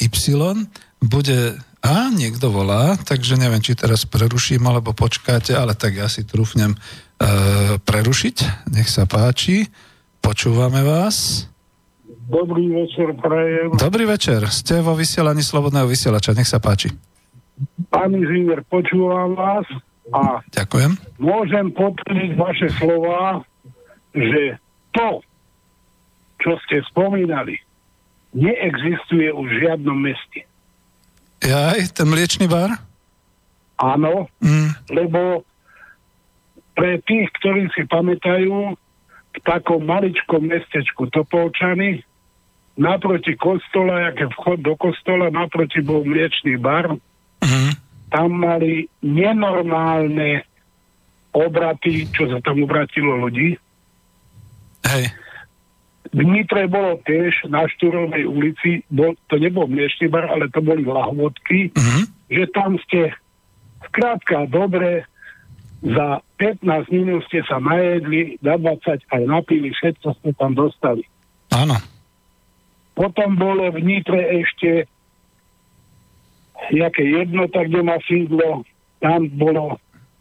Y, bude a niekto volá, takže neviem, či teraz preruším alebo počkáte, ale tak ja si trúfnem e, prerušiť. Nech sa páči. Počúvame vás. Dobrý večer, prajem. Dobrý večer. Ste vo vysielaní Slobodného vysielača. Nech sa páči. Pán inžinier, počúvam vás. A Ďakujem. môžem potvrdiť vaše slova, že to, čo ste spomínali, neexistuje už v žiadnom meste. Jaj, ten mliečný bar? Áno, Mm. lebo pre tých, ktorí si pamätajú, v takom maličkom mestečku Topolčany, naproti kostola, je vchod do kostola, naproti bol mliečný bar, Mm. Tam mali nenormálne obraty, čo sa tam obratilo ľudí. Hej. V Nitre bolo tiež na Štúrovej ulici, bol, to nebol mliečný bar, ale to boli lahvodky, Mhm. že tam ste skrátka dobre za 15 minút ste sa najedli, za 20 aj napili, všetko ste tam dostali. Áno. Potom bolo v Nitre ešte jaké jednota, kde má sídlo, tam bolo,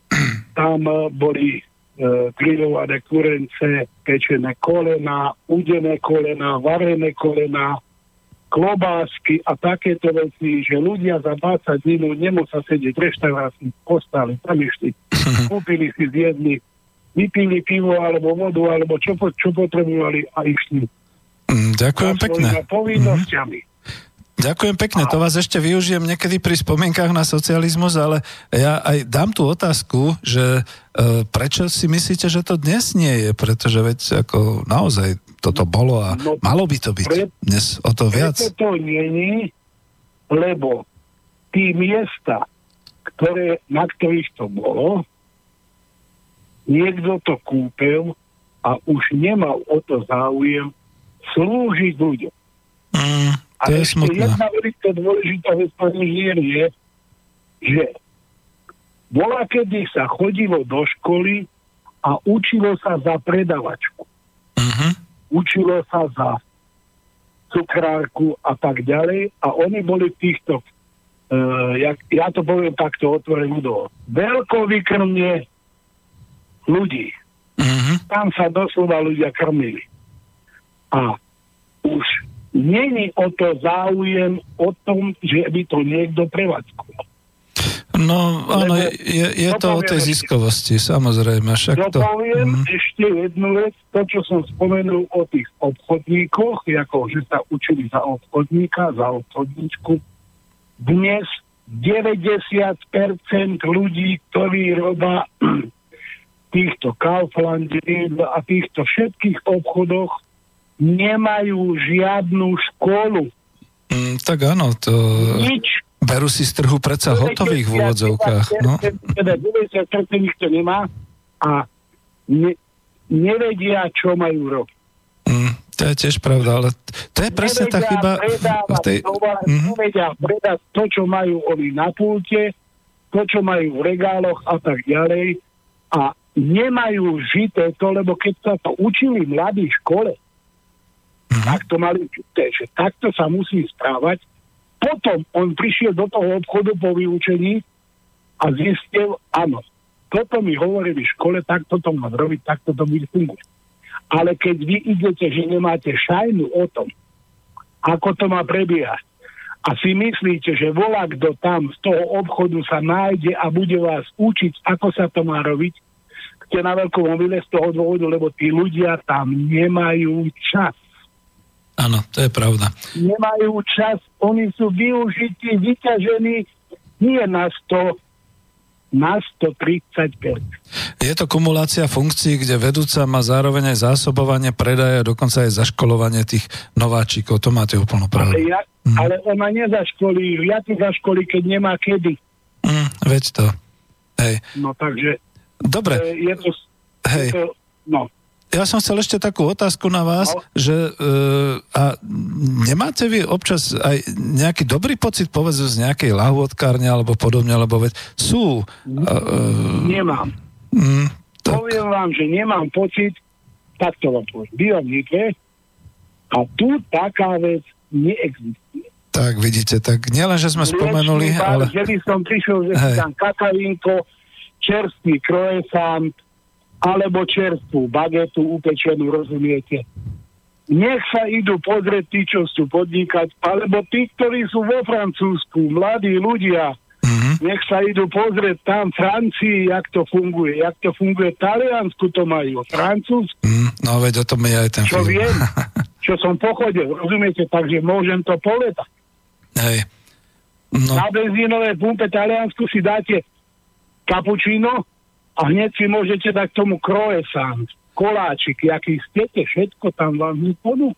tam eh, boli e, grillované kurence, pečené kolena, udené kolena, varené kolena, klobásky a takéto veci, že ľudia za 20 minút nemusia sedieť v reštaurácii, postali, tam išli, kúpili si, zjedli, vypili pivo alebo vodu, alebo čo, čo potrebovali a išli. Mm, Ďakujem pekne. povinnosťami. Ďakujem pekne, to vás ešte využijem niekedy pri spomienkach na socializmus, ale ja aj dám tú otázku, že e, prečo si myslíte, že to dnes nie je, pretože veď ako naozaj toto bolo a No, malo by to byť pre- dnes o to viac. Preto to není, lebo tí miesta, ktoré, na ktorých to bolo, niekto to kúpil a už nemal o to záujem slúžiť ľuďom. Mm, A to je ešte smutné. jedna veľmi dôležitá vec hier je, že bola, kedy sa chodilo do školy a učilo sa za predavačku. Mhm. Učilo sa za cukrárku a tak ďalej a oni boli v týchto uh, ja, ja to poviem takto otvorene do veľkovykrmne ľudí. Mhm. Tam sa doslova ľudia krmili. A už není o to záujem o tom, že by to niekto prevádzkoval. No áno, je, je, je to o tej ziskovosti, samozrejme. Však to, Dopoviem mm, ešte jednu vec, to, čo som spomenul o tých obchodníkoch, ako že sa učili za obchodníka, za obchodníčku. Dnes 90% ľudí, ktorí robia týchto Kaufland a týchto všetkých obchodoch, nemajú žiadnu školu. mm, tak áno, to Nič. berú si z trhu predsa hotových v úvodzovkách. No. Teda 90% nikto nemá a ne, nevedia, čo majú robiť. Mm, to je tiež pravda, ale to je presne tá Nevedia chyba v predávať tej... tovar, Mhm. nevedia predať to, čo majú oni na pulte, to, čo majú v regáloch a tak ďalej. A nemajú žité to, lebo keď sa to učili mladí v škole, Mhm. tak to mali žité, že takto sa musí správať. Potom on prišiel do toho obchodu po vyučení a zistil, áno, toto mi hovorili v škole, takto to mám robiť, takto to bude fungovať. Ale keď vy idete, že nemáte šajnu o tom, ako to má prebiehať, a si myslíte, že volá kto tam z toho obchodu sa nájde a bude vás učiť, ako sa to má robiť, ste na veľkom omyle z toho dôvodu, lebo tí ľudia tam nemajú čas. Áno, to je pravda. Nemajú čas, oni sú využití, vyťažení nie na 100, na 130 Je to kumulácia funkcií, kde vedúca má zároveň aj zásobovanie, predaje a dokonca aj zaškolovanie tých nováčikov. To máte úplnú ale, pravdu. ja, Mhm. ale ona nezaškolí, ja ti zaškolí, keď nemá kedy. Mm, veď to. Hej. No takže Dobre, e, je to... hej. Je to no, Ja som chcel ešte takú otázku na vás, No. že uh, a nemáte vy občas aj nejaký dobrý pocit, povedzme, z nejakej lahôdkárne alebo podobne, lebo veď sú... Uh, nemám. mm, tak, Poviem vám, že nemám pocit, tak to vám poviem, bývam v a tu taká vec neexistuje. tak vidíte, tak nielen, že sme spomenuli, bar, ale... Že by som prišiel, že Hej. dám kakavínko, čerstvý croissant, alebo čerstvú bagetu upečenú, rozumiete? Nech sa idú pozrieť tí, čo sú podnikať, alebo tí, ktorí sú vo Francúzsku, mladí ľudia, Mhm. nech sa idú pozrieť tam v Francii, jak to funguje. Jak to funguje v Taliansku, to majú. Francúzsku, Mm, no veď o tom je aj ten čo film. viem, čo som pochodil, rozumiete? Takže môžem to povedať. Hej. No, Na benzínovej pumpe Taliansku si dáte kapučino a hneď si môžete dať tomu croissant, koláčik, aký chcete, všetko tam vám ponúk.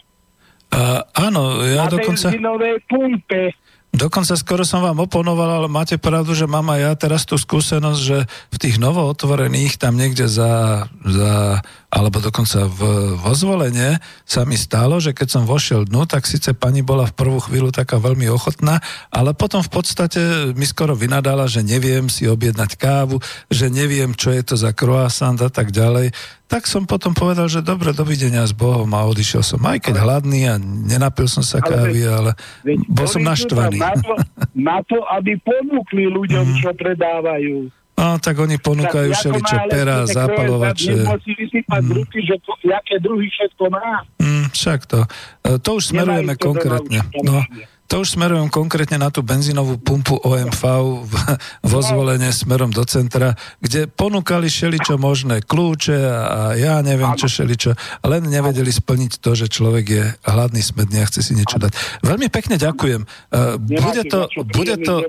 a, áno, ja Na dokonca... benzínovej pumpe Dokonca skoro som vám oponoval, ale máte pravdu, že mám aj ja teraz tú skúsenosť, že v tých novootvorených tam niekde za, za alebo dokonca v, vo zvolenie sa mi stalo, že keď som vošiel dnu, tak síce pani bola v prvú chvíľu taká veľmi ochotná, ale potom v podstate mi skoro vynadala, že neviem si objednať kávu, že neviem, čo je to za croissant a tak ďalej. Tak som potom povedal, že dobre, dovidenia s Bohom a odišiel som, aj keď hladný a nenapil som sa Ale kávy, ale Veď bol som naštvaný. Na to, na to, aby ponúkli ľuďom, Mhm. čo predávajú. No, tak oni ponúkajú Tak, všeličo pera, zápalovače. Nemusí vysypať mm. ruky, že to, jaké druhy všetko má. Mm, však to. E, To už smerujeme konkrétne. No. To už smerujem konkrétne na tú benzínovú pumpu OMV v, vo zvolenie smerom do centra, kde ponúkali všeličo možné, kľúče a, a ja neviem čo všeličo, len nevedeli splniť to, že človek je hladný, smedný a chce si niečo dať. Veľmi pekne ďakujem. E, Bude to, bude to...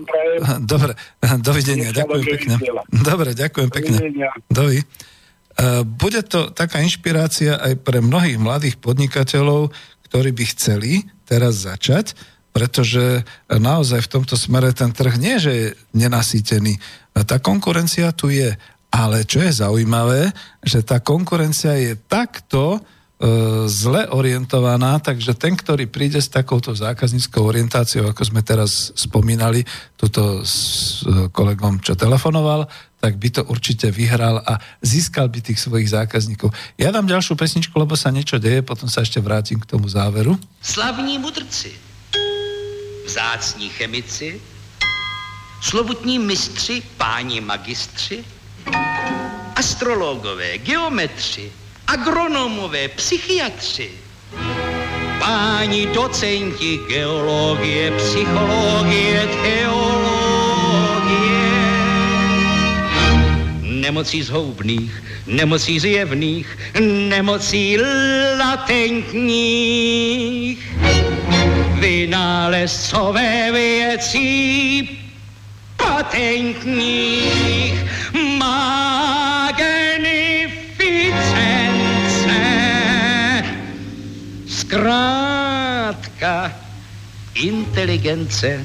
Dobre, dovidenia, ďakujem pekne. Dobre, ďakujem pekne. Dovi. Uh, Bude to taká inšpirácia aj pre mnohých mladých podnikateľov, ktorí by chceli teraz začať. Pretože naozaj v tomto smere ten trh nie, že je nenasýtený. Tá konkurencia tu je, ale čo je zaujímavé, že tá konkurencia je takto E, zle orientovaná, takže ten, ktorý príde s takouto zákazníckou orientáciou, ako sme teraz spomínali, tuto s e, kolegom, čo telefonoval, tak by to určite vyhral a získal by tých svojich zákazníkov. Ja dám ďalšiu pesničku, lebo sa niečo deje, potom sa ešte vrátim k tomu záveru. Slavní mudrci, vzácní chemici, slovutní mistři, páni magistři, astrologové, geometři, agronomové, psychiatři, páni docenti geologie, psychologie, teologie, nemocí zhoubných, nemocí zjevných, nemocí latentních, vynálezcové věcí patentních, magnificent. Zkrátka inteligence.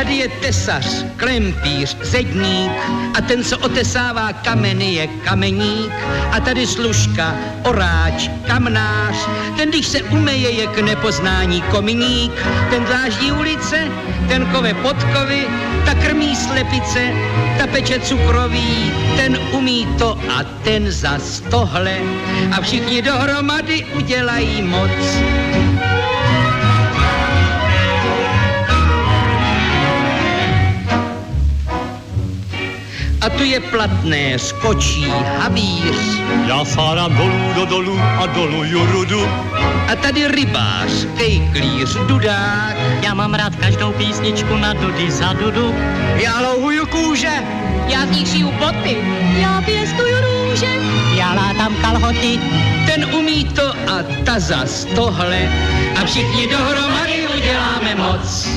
Tady je tesař, klempíř, zedník a ten, co otesává kameny, je kameník. A tady služka, oráč, kamnář, ten, když se umeje, je k nepoznání kominík. Ten dláždí ulice, ten kove podkovy, ta krmí slepice, ta peče cukroví, ten umí to a ten zas tohle. A všichni dohromady udělají moc. A tu je platné, skočí havíř. Já sádám dolů do dolů a dolů jurudu. A tady rybář, kejklíř, dudák. Já mám rád každou písničku na dudy za dudu. Já louhuju kůže. Já z nich šiju boty. Já pěstuju růže. Já látám kalhoty. Ten umí to a ta zas tohle. A všichni dohromady uděláme moc.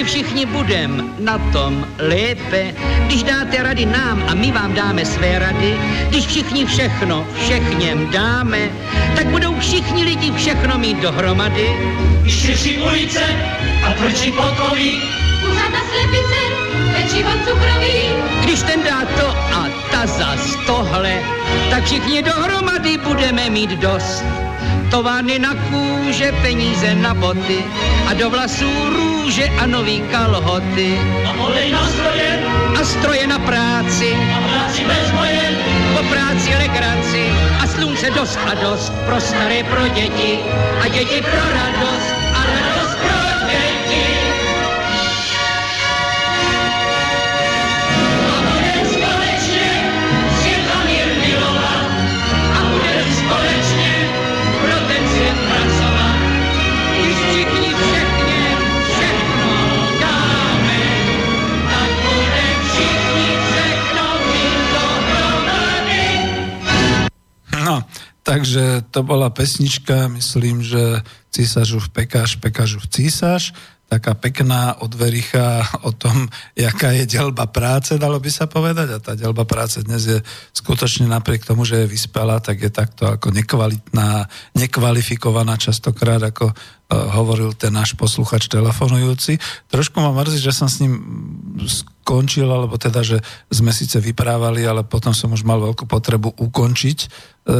My všichni budem na tom lépe, když dáte rady nám a my vám dáme své rady, když všichni všechno všechněm dáme, tak budou všichni lidi všechno mít dohromady. Když širší ulice a tvrdší podkoví, kuřata slepice, pečivo cukroví. Když ten dá to a ta zas tohle, tak všichni dohromady budeme mít dost továrny na kůže, peníze na boty a do vlasů růže a nový kalhoty. A olej na stroje. A stroje na práci. A práci bez boje. Po práci legraci a slunce dost a dost pro staré, pro děti a děti pro radost Takže to bola pesnička, myslím, že císažov pekáš, pekážov císaž, taká pekná od o tom, jaká je delba práce, dalo by sa povedať. A tá delba práce dnes je skutočne napriek tomu, že je vyspelá, tak je takto ako nekvalitná, nekvalifikovaná častokrát, ako uh, hovoril ten náš posluchač telefonujúci. Trošku ma mrzí, že som s ním skončil, alebo teda, že sme síce vyprávali, ale potom som už mal veľkú potrebu ukončiť E,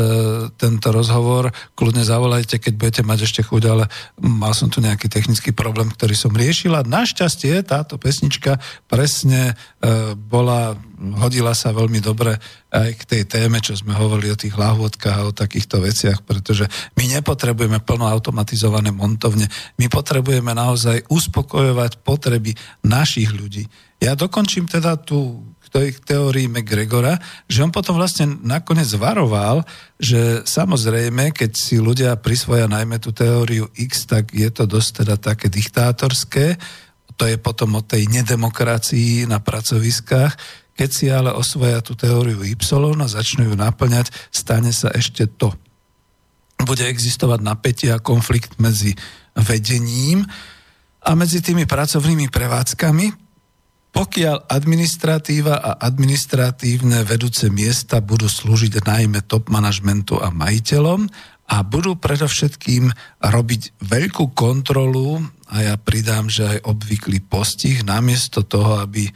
tento rozhovor. Kľudne zavolajte, keď budete mať ešte chuť, ale mal som tu nejaký technický problém, ktorý som riešil našťastie táto pesnička presne e, bola, hodila sa veľmi dobre aj k tej téme, čo sme hovorili o tých lahôdkach a o takýchto veciach, pretože my nepotrebujeme plno automatizované montovne, my potrebujeme naozaj uspokojovať potreby našich ľudí. Ja dokončím teda tú tej teórii McGregora, že on potom vlastne nakoniec varoval, že samozrejme, keď si ľudia prisvoja najmä tú teóriu X, tak je to dosť teda také diktátorské, to je potom o tej nedemokracii na pracoviskách, keď si ale osvoja tú teóriu Y a začnú ju naplňať, stane sa ešte to. Bude existovať napätie a konflikt medzi vedením, A medzi tými pracovnými prevádzkami pokiaľ administratíva a administratívne vedúce miesta budú slúžiť najmä top manažmentu a majiteľom a budú predovšetkým robiť veľkú kontrolu a ja pridám, že aj obvyklý postih namiesto toho, aby e,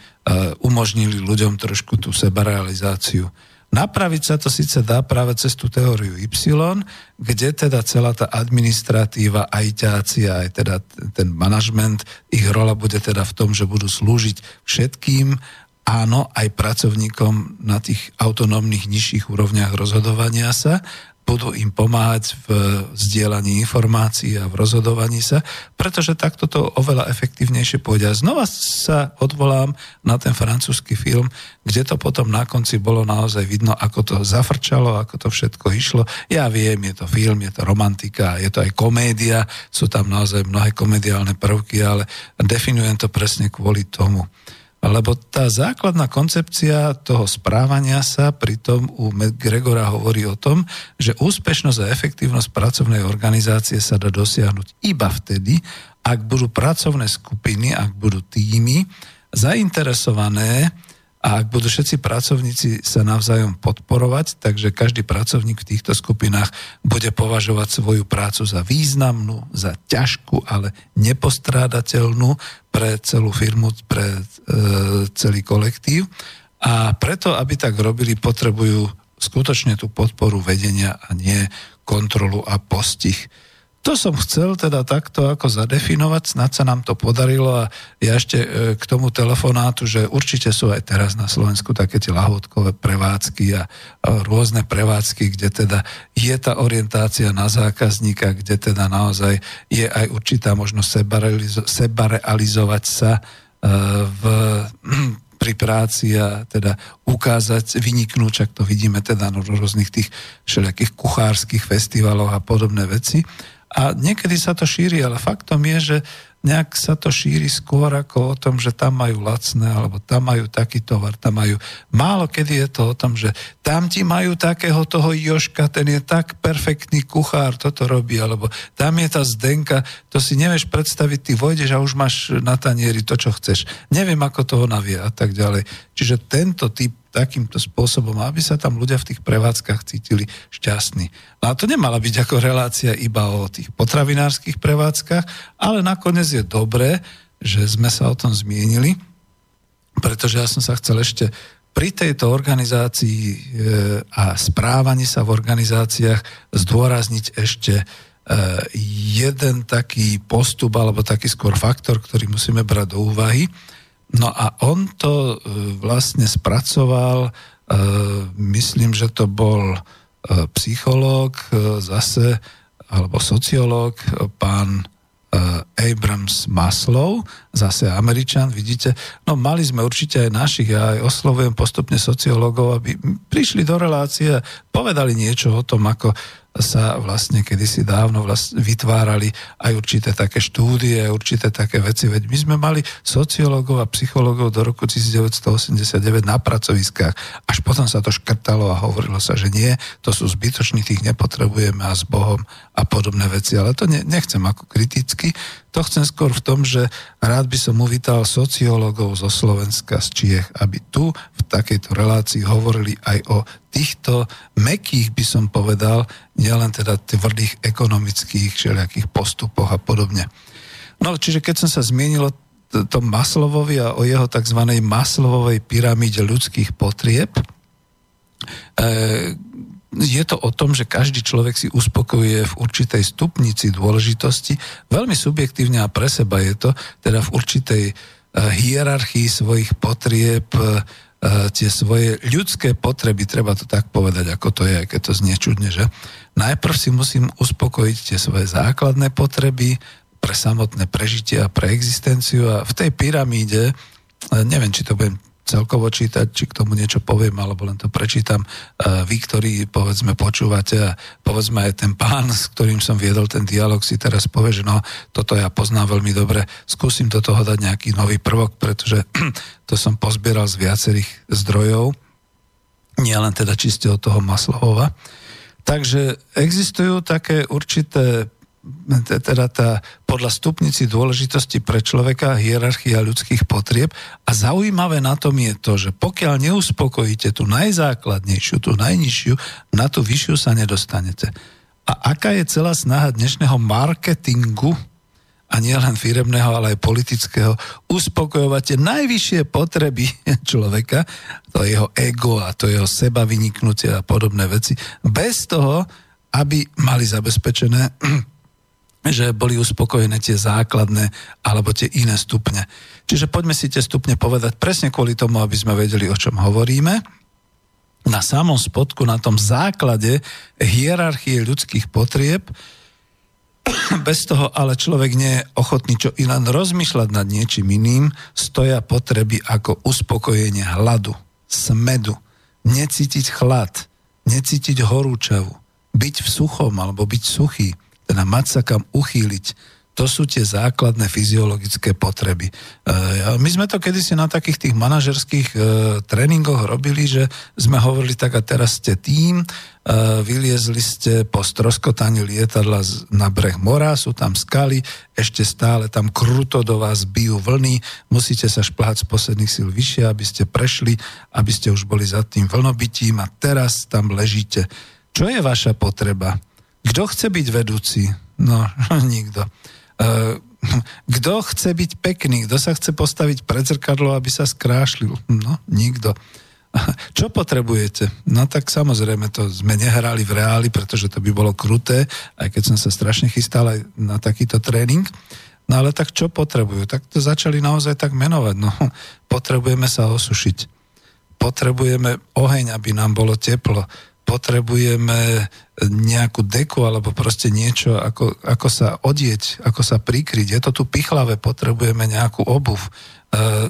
umožnili ľuďom trošku tú sebarealizáciu. Napraviť sa to síce dá práve cez tú teóriu Y, kde teda celá tá administratíva, aj ťáci, aj teda ten manažment, ich rola bude teda v tom, že budú slúžiť všetkým, áno, aj pracovníkom na tých autonómnych nižších úrovniach rozhodovania sa budú im pomáhať v zdieľaní informácií a v rozhodovaní sa, pretože takto to oveľa efektívnejšie pôjde. A znova sa odvolám na ten francúzsky film, kde to potom na konci bolo naozaj vidno, ako to zafrčalo, ako to všetko išlo. Ja viem, je to film, je to romantika, je to aj komédia, sú tam naozaj mnohé komediálne prvky, ale definujem to presne kvôli tomu lebo tá základná koncepcia toho správania sa pritom u Gregora hovorí o tom, že úspešnosť a efektívnosť pracovnej organizácie sa dá dosiahnuť iba vtedy, ak budú pracovné skupiny, ak budú týmy zainteresované a ak budú všetci pracovníci sa navzájom podporovať, takže každý pracovník v týchto skupinách bude považovať svoju prácu za významnú, za ťažkú, ale nepostrádateľnú pre celú firmu, pre e, celý kolektív. A preto, aby tak robili, potrebujú skutočne tú podporu vedenia a nie kontrolu a postih. To som chcel teda takto ako zadefinovať, snad sa nám to podarilo a ja ešte e, k tomu telefonátu, že určite sú aj teraz na Slovensku také tie lahodkové prevádzky a rôzne prevádzky, kde teda je tá orientácia na zákazníka, kde teda naozaj je aj určitá možnosť sebarealizovať sa e, v pri práci a teda ukázať, vyniknúť, čak to vidíme teda na rôznych tých všelijakých kuchárskych festivaloch a podobné veci. A niekedy sa to šíri, ale faktom je, že nejak sa to šíri skôr ako o tom, že tam majú lacné, alebo tam majú taký tovar, tam majú... Málo kedy je to o tom, že tam ti majú takého toho Joška, ten je tak perfektný kuchár, toto robí, alebo tam je tá Zdenka, to si nevieš predstaviť, ty vojdeš a už máš na tanieri to, čo chceš. Neviem, ako to ona vie a tak ďalej. Čiže tento typ takýmto spôsobom, aby sa tam ľudia v tých prevádzkach cítili šťastní. No a to nemala byť ako relácia iba o tých potravinárskych prevádzkach, ale nakoniec je dobré, že sme sa o tom zmienili, pretože ja som sa chcel ešte pri tejto organizácii e, a správaní sa v organizáciách zdôrazniť ešte e, jeden taký postup alebo taký skôr faktor, ktorý musíme brať do úvahy. No a on to e, vlastne spracoval, e, myslím, že to bol e, psychológ zase, alebo sociológ, pán Abrams Maslow, zase Američan, vidíte. No mali sme určite aj našich, ja aj oslovujem postupne sociológov, aby prišli do relácie a povedali niečo o tom, ako sa vlastne kedysi dávno vlast- vytvárali aj určité také štúdie, určité také veci. Veď my sme mali sociológov a psychológov do roku 1989 na pracoviskách. Až potom sa to škrtalo a hovorilo sa, že nie, to sú zbytoční, tých nepotrebujeme a s Bohom a podobné veci. Ale to ne, nechcem ako kriticky, to chcem skôr v tom, že rád by som uvítal sociológov zo Slovenska, z Čiech, aby tu v takejto relácii hovorili aj o týchto mekých, by som povedal, nielen teda tvrdých ekonomických všelijakých postupoch a podobne. No, čiže keď som sa zmienil o tom Maslovovi a o jeho tzv. Maslovovej pyramíde ľudských potrieb, e, je to o tom, že každý človek si uspokojuje v určitej stupnici dôležitosti, veľmi subjektívne a pre seba je to, teda v určitej uh, hierarchii svojich potrieb, uh, tie svoje ľudské potreby, treba to tak povedať, ako to je, keď to znie čudne, že? Najprv si musím uspokojiť tie svoje základné potreby pre samotné prežitie a pre existenciu a v tej pyramíde, neviem, či to budem celkovo čítať, či k tomu niečo poviem, alebo len to prečítam. Vy, ktorí, povedzme, počúvate a povedzme aj ten pán, s ktorým som viedol ten dialog, si teraz povie, že no, toto ja poznám veľmi dobre, skúsim do toho dať nejaký nový prvok, pretože to som pozbieral z viacerých zdrojov, nie len teda čiste od toho Maslovova. Takže existujú také určité teda tá, podľa stupnici dôležitosti pre človeka hierarchia ľudských potrieb a zaujímavé na tom je to, že pokiaľ neuspokojíte tú najzákladnejšiu, tú najnižšiu, na tú vyššiu sa nedostanete. A aká je celá snaha dnešného marketingu, a nie len firemného, ale aj politického, uspokojovať tie najvyššie potreby človeka, to jeho ego a to jeho seba vyniknutie a podobné veci, bez toho, aby mali zabezpečené, že boli uspokojené tie základné alebo tie iné stupne. Čiže poďme si tie stupne povedať presne kvôli tomu, aby sme vedeli, o čom hovoríme. Na samom spodku, na tom základe hierarchie ľudských potrieb, bez toho ale človek nie je ochotný čo i len rozmýšľať nad niečím iným, stoja potreby ako uspokojenie hladu, smedu, necítiť chlad, necítiť horúčavu, byť v suchom alebo byť suchý, teda mať sa kam uchýliť, to sú tie základné fyziologické potreby. E, my sme to kedysi na takých tých manažerských e, tréningoch robili, že sme hovorili tak a teraz ste tým, e, vyliezli ste po stroskotaní lietadla na breh mora, sú tam skaly, ešte stále tam kruto do vás bijú vlny, musíte sa šplhať z posledných síl vyššie, aby ste prešli, aby ste už boli za tým vlnobitím a teraz tam ležíte. Čo je vaša potreba? Kto chce byť vedúci? No, nikto. Eh, kto chce byť pekný? Kto sa chce postaviť pred zrkadlo, aby sa skrášlil? No, nikto. Čo potrebujete? No tak samozrejme, to sme nehrali v reáli, pretože to by bolo kruté, aj keď som sa strašne chystal aj na takýto tréning. No ale tak čo potrebujú? Tak to začali naozaj tak menovať. No, potrebujeme sa osušiť. Potrebujeme oheň, aby nám bolo teplo potrebujeme nejakú deku alebo proste niečo, ako, ako sa odieť, ako sa prikryť. Je to tu pichlavé, potrebujeme nejakú obuv. E,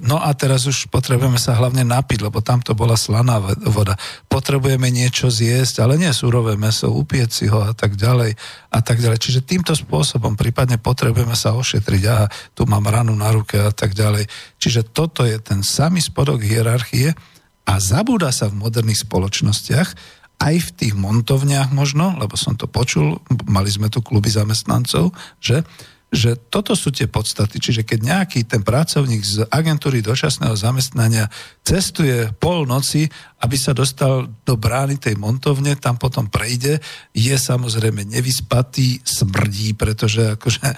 no a teraz už potrebujeme sa hlavne napiť, lebo tam to bola slaná voda. Potrebujeme niečo zjesť, ale nie surové meso, upieť si ho a tak ďalej a tak ďalej. Čiže týmto spôsobom prípadne potrebujeme sa ošetriť, aha, tu mám ranu na ruke a tak ďalej. Čiže toto je ten samý spodok hierarchie a zabúda sa v moderných spoločnostiach, aj v tých montovniach možno, lebo som to počul, mali sme tu kluby zamestnancov, že, že toto sú tie podstaty. Čiže keď nejaký ten pracovník z agentúry dočasného zamestnania cestuje pol noci, aby sa dostal do brány tej montovne, tam potom prejde, je samozrejme nevyspatý, smrdí, pretože akože e,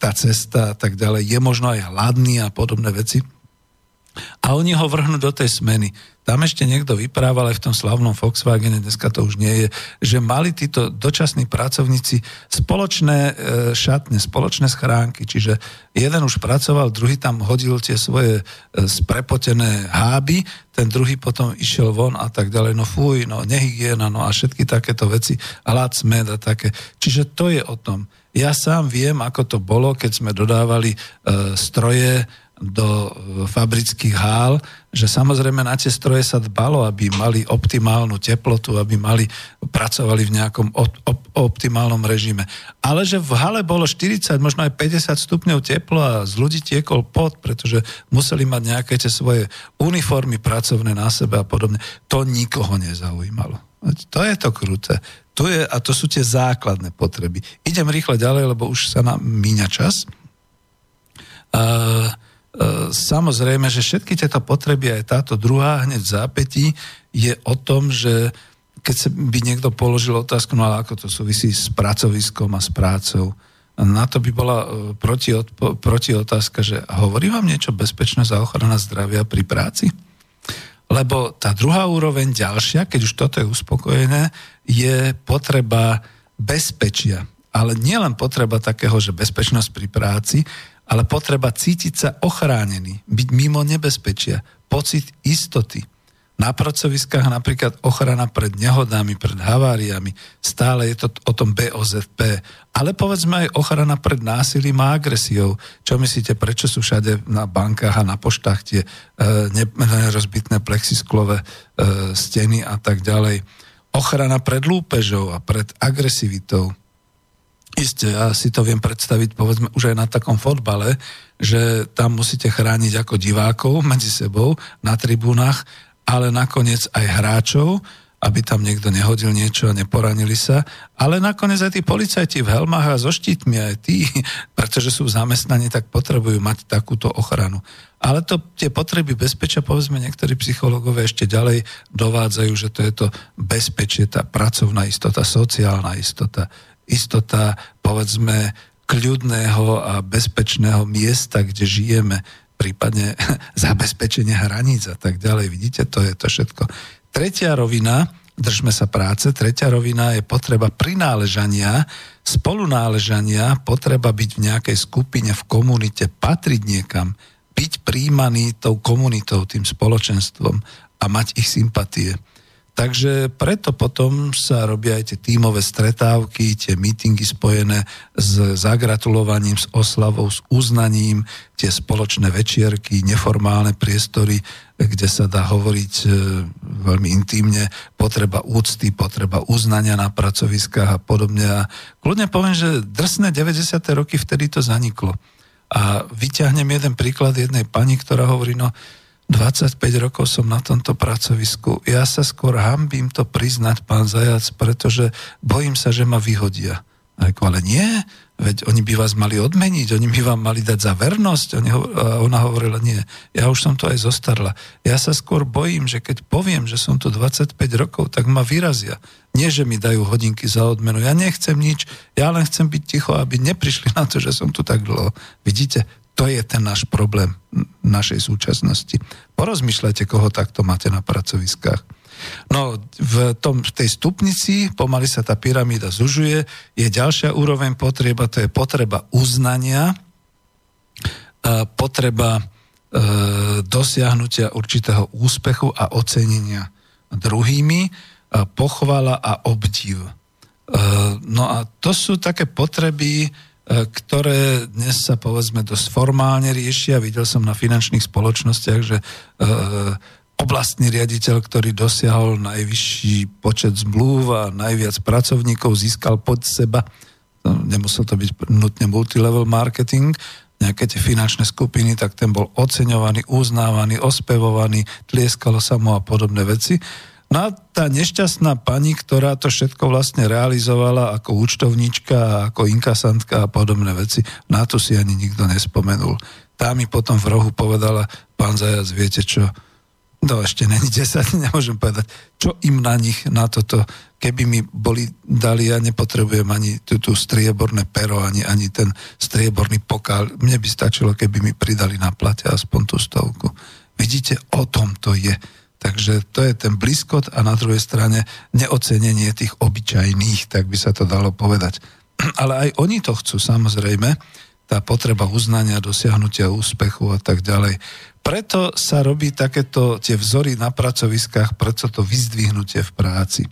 tá cesta a tak ďalej, je možno aj hladný a podobné veci. A oni ho vrhnú do tej smeny. Tam ešte niekto vyprával aj v tom slavnom Volkswagene, dneska to už nie je, že mali títo dočasní pracovníci spoločné e, šatne, spoločné schránky, čiže jeden už pracoval, druhý tam hodil tie svoje e, sprepotené háby, ten druhý potom išiel von a tak ďalej, no fuj, no nehygiena, no a všetky takéto veci, hlad, smed a také. Čiže to je o tom. Ja sám viem, ako to bolo, keď sme dodávali e, stroje, do e, fabrických hál, že samozrejme na tie stroje sa dbalo, aby mali optimálnu teplotu, aby mali, pracovali v nejakom op, op, optimálnom režime. Ale že v hale bolo 40, možno aj 50 stupňov teplo a z ľudí tiekol pot, pretože museli mať nejaké tie svoje uniformy pracovné na sebe a podobne. To nikoho nezaujímalo. To je to kruté. To je, a to sú tie základné potreby. Idem rýchle ďalej, lebo už sa nám míňa čas. Uh, samozrejme, že všetky tieto potreby, aj táto druhá hneď v zápätí, je o tom, že keď sa by niekto položil otázku, no ale ako to súvisí s pracoviskom a s prácou, na to by bola e, proti, proti otázka, že hovorí vám niečo bezpečnosť a ochrana zdravia pri práci? Lebo tá druhá úroveň ďalšia, keď už toto je uspokojené, je potreba bezpečia. Ale nielen potreba takého, že bezpečnosť pri práci, ale potreba cítiť sa ochránený, byť mimo nebezpečia, pocit istoty. Na pracoviskách napríklad ochrana pred nehodami, pred haváriami, stále je to o tom BOZP. Ale povedzme aj ochrana pred násilím a agresiou. Čo myslíte, prečo sú všade na bankách a na poštách tie e, nerozbitné plexisklové e, steny a tak ďalej. Ochrana pred lúpežou a pred agresivitou Isté, ja si to viem predstaviť, povedzme, už aj na takom fotbale, že tam musíte chrániť ako divákov medzi sebou na tribúnach, ale nakoniec aj hráčov. aby tam niekto nehodil niečo a neporanili sa. Ale nakoniec aj tí policajti v helmách a so štítmi, aj tí, pretože sú zamestnaní, tak potrebujú mať takúto ochranu. Ale to, tie potreby bezpečia, povedzme, niektorí psychológovia ešte ďalej dovádzajú, že to je to bezpečie, tá pracovná istota, sociálna istota, istota, povedzme, kľudného a bezpečného miesta, kde žijeme, prípadne zabezpečenie hraníc a tak ďalej. Vidíte, to je to všetko. Tretia rovina, držme sa práce, tretia rovina je potreba prináležania, spolunáležania, potreba byť v nejakej skupine, v komunite, patriť niekam, byť príjmaný tou komunitou, tým spoločenstvom a mať ich sympatie. Takže preto potom sa robia aj tie tímové stretávky, tie mítingy spojené s zagratulovaním, s oslavou, s uznaním, tie spoločné večierky, neformálne priestory, kde sa dá hovoriť e, veľmi intimne, potreba úcty, potreba uznania na pracoviskách a podobne. A kľudne poviem, že drsné 90. roky vtedy to zaniklo. A vyťahnem jeden príklad jednej pani, ktorá hovorí, no 25 rokov som na tomto pracovisku. Ja sa skôr hambím to priznať, pán Zajac, pretože bojím sa, že ma vyhodia. Ale nie, veď oni by vás mali odmeniť, oni by vám mali dať za vernosť. Oni ho, a ona hovorila, nie, ja už som to aj zostarla. Ja sa skôr bojím, že keď poviem, že som tu 25 rokov, tak ma vyrazia. Nie, že mi dajú hodinky za odmenu. Ja nechcem nič, ja len chcem byť ticho, aby neprišli na to, že som tu tak dlho. Vidíte, to je ten náš problém našej súčasnosti. Porozmýšľajte, koho takto máte na pracoviskách. No v, tom, v tej stupnici pomaly sa tá pyramída zužuje, je ďalšia úroveň potreba, to je potreba uznania, potreba e, dosiahnutia určitého úspechu a ocenenia druhými, pochvala a obdiv. E, no a to sú také potreby, e, ktoré dnes sa povedzme dosť formálne riešia. Videl som na finančných spoločnostiach, že oblastný riaditeľ, ktorý dosiahol najvyšší počet zmluv a najviac pracovníkov získal pod seba, nemusel to byť nutne multilevel marketing, nejaké tie finančné skupiny, tak ten bol oceňovaný, uznávaný, ospevovaný, tlieskalo sa mu a podobné veci. No a tá nešťastná pani, ktorá to všetko vlastne realizovala ako účtovníčka, ako inkasantka a podobné veci, na to si ani nikto nespomenul. Tá mi potom v rohu povedala, pán Zajac, viete čo, No ešte není 10, nemôžem povedať, čo im na nich, na toto, keby mi boli dali, ja nepotrebujem ani tú, tú strieborné pero, ani, ani ten strieborný pokal. Mne by stačilo, keby mi pridali na plate aspoň tú stovku. Vidíte, o tom to je. Takže to je ten blízkot a na druhej strane neocenenie tých obyčajných, tak by sa to dalo povedať. Ale aj oni to chcú, samozrejme, tá potreba uznania, dosiahnutia úspechu a tak ďalej preto sa robí takéto tie vzory na pracoviskách, preto to vyzdvihnutie v práci.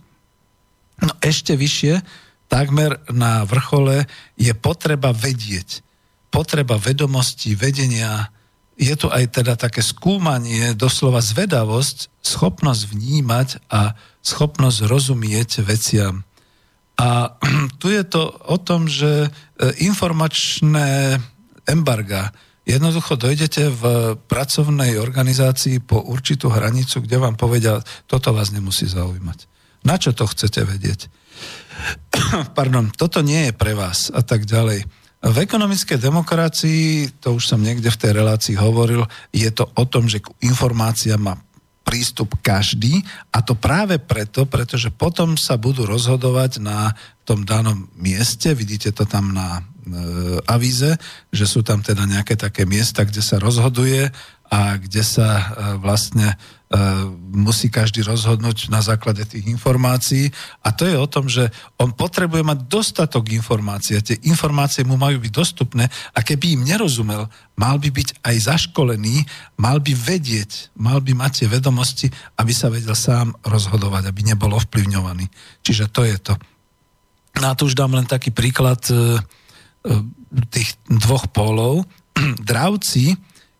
No ešte vyššie, takmer na vrchole, je potreba vedieť. Potreba vedomosti, vedenia. Je tu aj teda také skúmanie, doslova zvedavosť, schopnosť vnímať a schopnosť rozumieť veciam. A tu je to o tom, že e, informačné embarga, Jednoducho dojdete v pracovnej organizácii po určitú hranicu, kde vám povedia, toto vás nemusí zaujímať. Na čo to chcete vedieť? Pardon, toto nie je pre vás a tak ďalej. V ekonomickej demokracii, to už som niekde v tej relácii hovoril, je to o tom, že k informáciám má prístup každý a to práve preto, pretože potom sa budú rozhodovať na tom danom mieste, vidíte to tam na e, avíze, že sú tam teda nejaké také miesta, kde sa rozhoduje a kde sa e, vlastne musí každý rozhodnúť na základe tých informácií a to je o tom, že on potrebuje mať dostatok informácií a tie informácie mu majú byť dostupné a keby im nerozumel, mal by byť aj zaškolený, mal by vedieť, mal by mať tie vedomosti, aby sa vedel sám rozhodovať, aby nebol ovplyvňovaný. Čiže to je to. No a tu už dám len taký príklad e, e, tých dvoch pólov. Dravci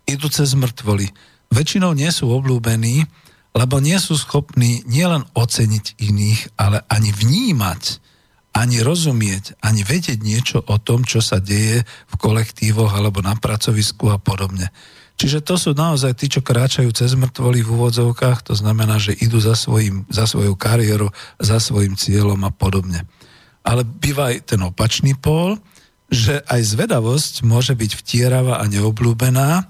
idú cez mŕtvoly väčšinou nie sú obľúbení, lebo nie sú schopní nielen oceniť iných, ale ani vnímať, ani rozumieť, ani vedieť niečo o tom, čo sa deje v kolektívoch alebo na pracovisku a podobne. Čiže to sú naozaj tí, čo kráčajú cez mŕtvoly v úvodzovkách, to znamená, že idú za, svojim, za svoju kariéru, za svojim cieľom a podobne. Ale býva aj ten opačný pól, že aj zvedavosť môže byť vtieravá a neobľúbená,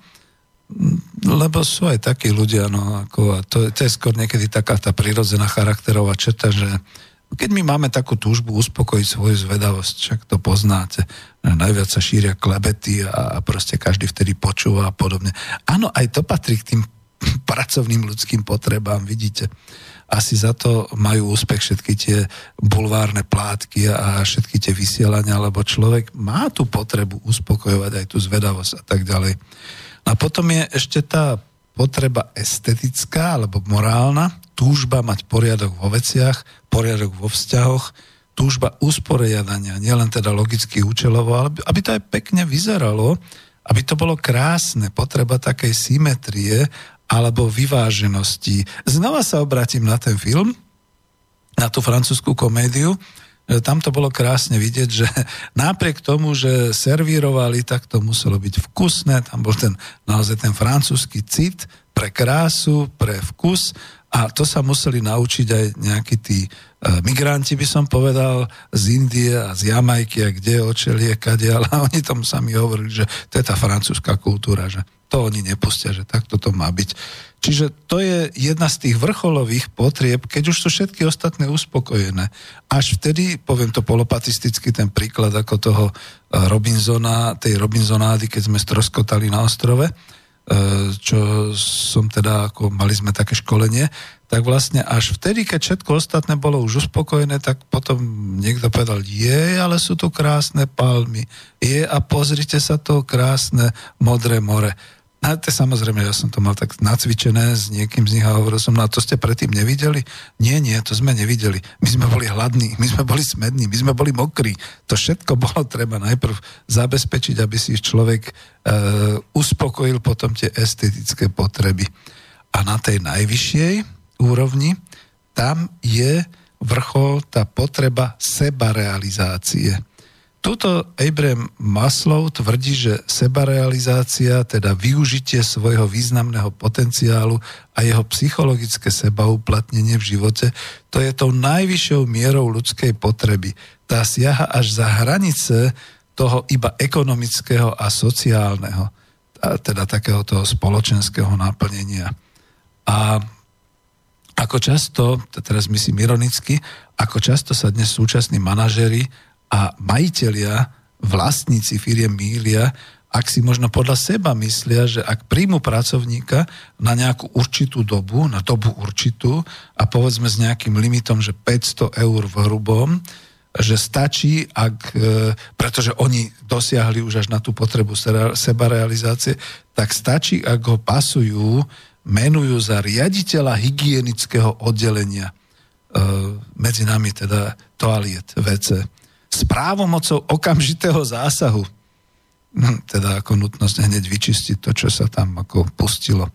lebo sú aj takí ľudia, no, ako, a to, to je skôr niekedy taká tá prirodzená charakterová četa, že keď my máme takú túžbu uspokojiť svoju zvedavosť, však to poznáte, najviac sa šíria klebety a, a proste každý vtedy počúva a podobne. Áno, aj to patrí k tým pracovným ľudským potrebám, vidíte. Asi za to majú úspech všetky tie bulvárne plátky a všetky tie vysielania, lebo človek má tú potrebu uspokojovať aj tú zvedavosť a tak ďalej. A potom je ešte tá potreba estetická alebo morálna, túžba mať poriadok vo veciach, poriadok vo vzťahoch, túžba usporiadania, nielen teda logicky účelovo, ale aby to aj pekne vyzeralo, aby to bolo krásne, potreba takej symetrie alebo vyváženosti. Znova sa obratím na ten film, na tú francúzskú komédiu, tam to bolo krásne vidieť, že napriek tomu, že servírovali, tak to muselo byť vkusné, tam bol ten naozaj ten francúzsky cit pre krásu, pre vkus. A to sa museli naučiť aj nejakí tí e, migranti, by som povedal, z Indie a z Jamajky a kde očelie, kade, ale oni tomu sami hovorili, že to je tá francúzska kultúra, že to oni nepustia, že takto to má byť. Čiže to je jedna z tých vrcholových potrieb, keď už sú všetky ostatné uspokojené. Až vtedy, poviem to polopatisticky, ten príklad ako toho e, Robinsona, tej Robinsonády, keď sme stroskotali na ostrove, e, čo som teda, ako mali sme také školenie, tak vlastne až vtedy, keď všetko ostatné bolo už uspokojené, tak potom niekto povedal, je, ale sú tu krásne palmy, je a pozrite sa to krásne modré more. A to samozrejme, ja som to mal tak nacvičené s niekým z nich a hovoril som, no a to ste predtým nevideli? Nie, nie, to sme nevideli. My sme boli hladní, my sme boli smední, my sme boli mokrí. To všetko bolo treba najprv zabezpečiť, aby si človek e, uspokojil potom tie estetické potreby. A na tej najvyššej úrovni tam je vrchol tá potreba sebarealizácie Tuto Abraham Maslow tvrdí, že sebarealizácia, teda využitie svojho významného potenciálu a jeho psychologické sebauplatnenie v živote, to je tou najvyššou mierou ľudskej potreby. Tá siaha až za hranice toho iba ekonomického a sociálneho, a teda takého toho spoločenského naplnenia. A ako často, teraz myslím ironicky, ako často sa dnes súčasní manažery a majiteľia, vlastníci firiem mília, ak si možno podľa seba myslia, že ak príjmu pracovníka na nejakú určitú dobu, na dobu určitú a povedzme s nejakým limitom, že 500 eur v hrubom, že stačí, ak, e, pretože oni dosiahli už až na tú potrebu sebarealizácie, tak stačí, ak ho pasujú, menujú za riaditeľa hygienického oddelenia. E, medzi nami teda toaliet, WC s právomocou okamžitého zásahu. No, teda ako nutnosť hneď vyčistiť to, čo sa tam ako pustilo.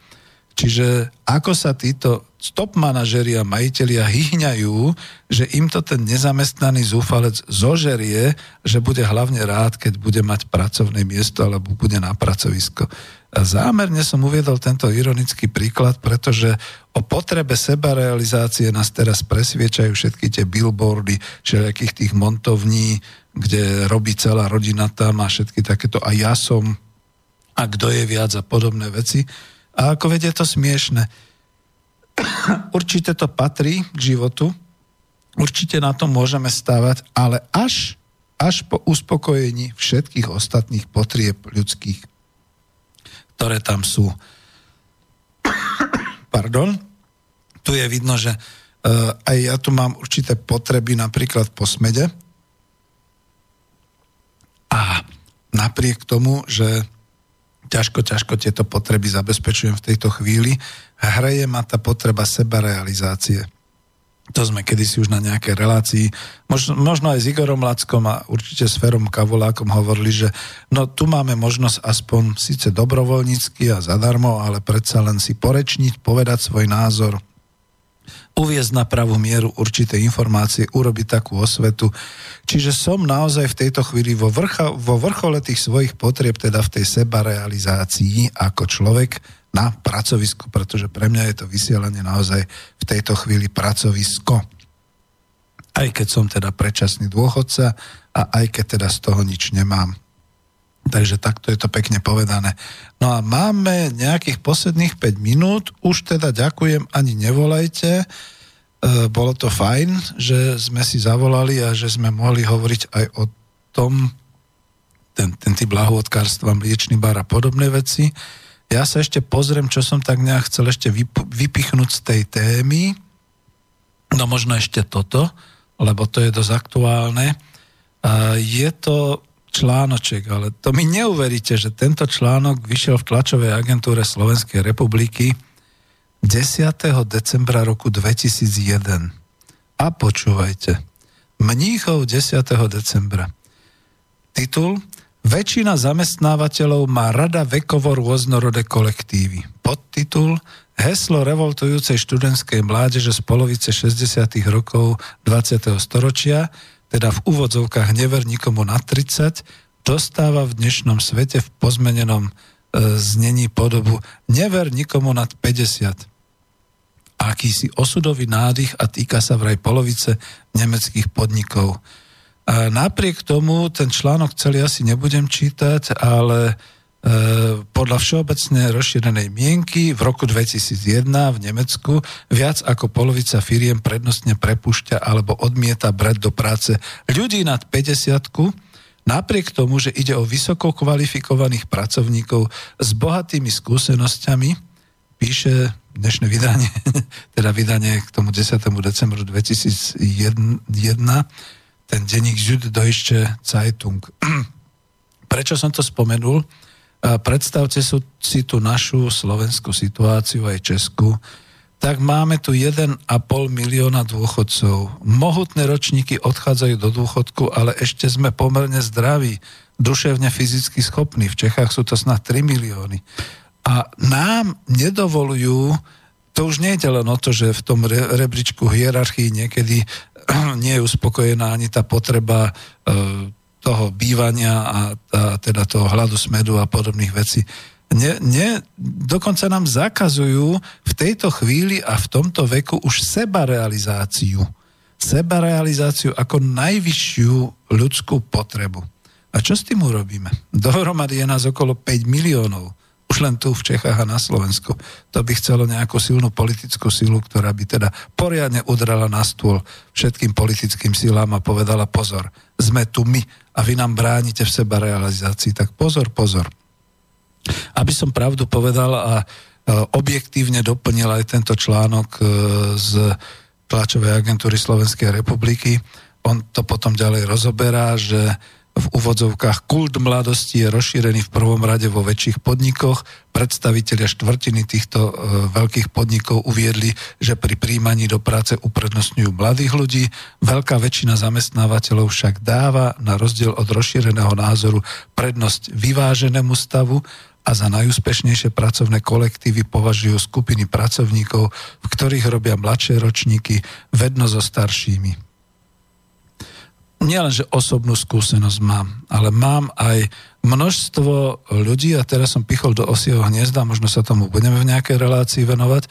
Čiže ako sa títo stop manažeri a majiteľia hyhňajú, že im to ten nezamestnaný zúfalec zožerie, že bude hlavne rád, keď bude mať pracovné miesto alebo bude na pracovisko. Zámerne som uviedol tento ironický príklad, pretože o potrebe sebarealizácie nás teraz presviečajú všetky tie billboardy, všetkých tých montovní, kde robí celá rodina tam a všetky takéto a ja som a kto je viac a podobné veci. A ako vedie to smiešne. Určite to patrí k životu, určite na tom môžeme stávať, ale až, až po uspokojení všetkých ostatných potrieb ľudských ktoré tam sú. Pardon. Tu je vidno, že uh, aj ja tu mám určité potreby napríklad po smede. A napriek tomu, že ťažko, ťažko tieto potreby zabezpečujem v tejto chvíli, hraje ma tá potreba sebarealizácie. To sme kedysi už na nejakej relácii, možno, možno aj s Igorom Lackom a určite s Ferom Kavolákom hovorili, že no tu máme možnosť aspoň síce dobrovoľnícky a zadarmo, ale predsa len si porečniť, povedať svoj názor, uviezť na pravú mieru určité informácie, urobiť takú osvetu. Čiže som naozaj v tejto chvíli vo, vrcha, vo vrchole tých svojich potrieb, teda v tej sebarealizácii ako človek na pracovisku, pretože pre mňa je to vysielanie naozaj v tejto chvíli pracovisko. Aj keď som teda predčasný dôchodca a aj keď teda z toho nič nemám. Takže takto je to pekne povedané. No a máme nejakých posledných 5 minút, už teda ďakujem, ani nevolajte. E, bolo to fajn, že sme si zavolali a že sme mohli hovoriť aj o tom, ten, ten typ lahôdkárstva, mliečný bar a podobné veci. Ja sa ešte pozriem, čo som tak nejak chcel ešte vypichnúť z tej témy. No možno ešte toto, lebo to je dosť aktuálne. Je to článoček, ale to mi neuveríte, že tento článok vyšiel v tlačovej agentúre Slovenskej republiky 10. decembra roku 2001. A počúvajte. Mníchov 10. decembra. Titul Väčšina zamestnávateľov má rada vekovo rôznorodé kolektívy. Podtitul Heslo revoltujúcej študentskej mládeže z polovice 60. rokov 20. storočia teda v úvodzovkách never nikomu na 30, dostáva v dnešnom svete v pozmenenom e, znení podobu never nikomu nad 50. Akýsi osudový nádych a týka sa vraj polovice nemeckých podnikov. A napriek tomu ten článok celý asi nebudem čítať, ale E, podľa všeobecne rozšírenej mienky v roku 2001 v Nemecku viac ako polovica firiem prednostne prepušťa alebo odmieta brať do práce ľudí nad 50 napriek tomu, že ide o vysoko kvalifikovaných pracovníkov s bohatými skúsenosťami, píše dnešné vydanie, teda vydanie k tomu 10. decembru 2001, ten denník Süddeutsche Zeitung. Prečo som to spomenul? predstavte si tú našu slovenskú situáciu aj Česku, tak máme tu 1,5 milióna dôchodcov. Mohutné ročníky odchádzajú do dôchodku, ale ešte sme pomerne zdraví, duševne fyzicky schopní. V Čechách sú to snad 3 milióny. A nám nedovolujú, to už nie je len o to, že v tom rebríčku hierarchii niekedy nie je uspokojená ani tá potreba e, toho bývania a, teda toho hladu smedu a podobných vecí. Ne, ne, dokonca nám zakazujú v tejto chvíli a v tomto veku už sebarealizáciu. Sebarealizáciu ako najvyššiu ľudskú potrebu. A čo s tým urobíme? Dohromady je nás okolo 5 miliónov už len tu v Čechách a na Slovensku. To by chcelo nejakú silnú politickú silu, ktorá by teda poriadne udrala na stôl všetkým politickým silám a povedala pozor, sme tu my a vy nám bránite v seba realizácii, tak pozor, pozor. Aby som pravdu povedal a e, objektívne doplnil aj tento článok e, z tlačovej agentúry Slovenskej republiky, on to potom ďalej rozoberá, že v úvodzovkách kult mladosti je rozšírený v prvom rade vo väčších podnikoch. Predstavitelia štvrtiny týchto e, veľkých podnikov uviedli, že pri príjmaní do práce uprednostňujú mladých ľudí. Veľká väčšina zamestnávateľov však dáva na rozdiel od rozšíreného názoru prednosť vyváženému stavu a za najúspešnejšie pracovné kolektívy považujú skupiny pracovníkov, v ktorých robia mladšie ročníky vedno so staršími nielen, že osobnú skúsenosť mám, ale mám aj množstvo ľudí, a teraz som pichol do osieho hniezda, možno sa tomu budeme v nejakej relácii venovať,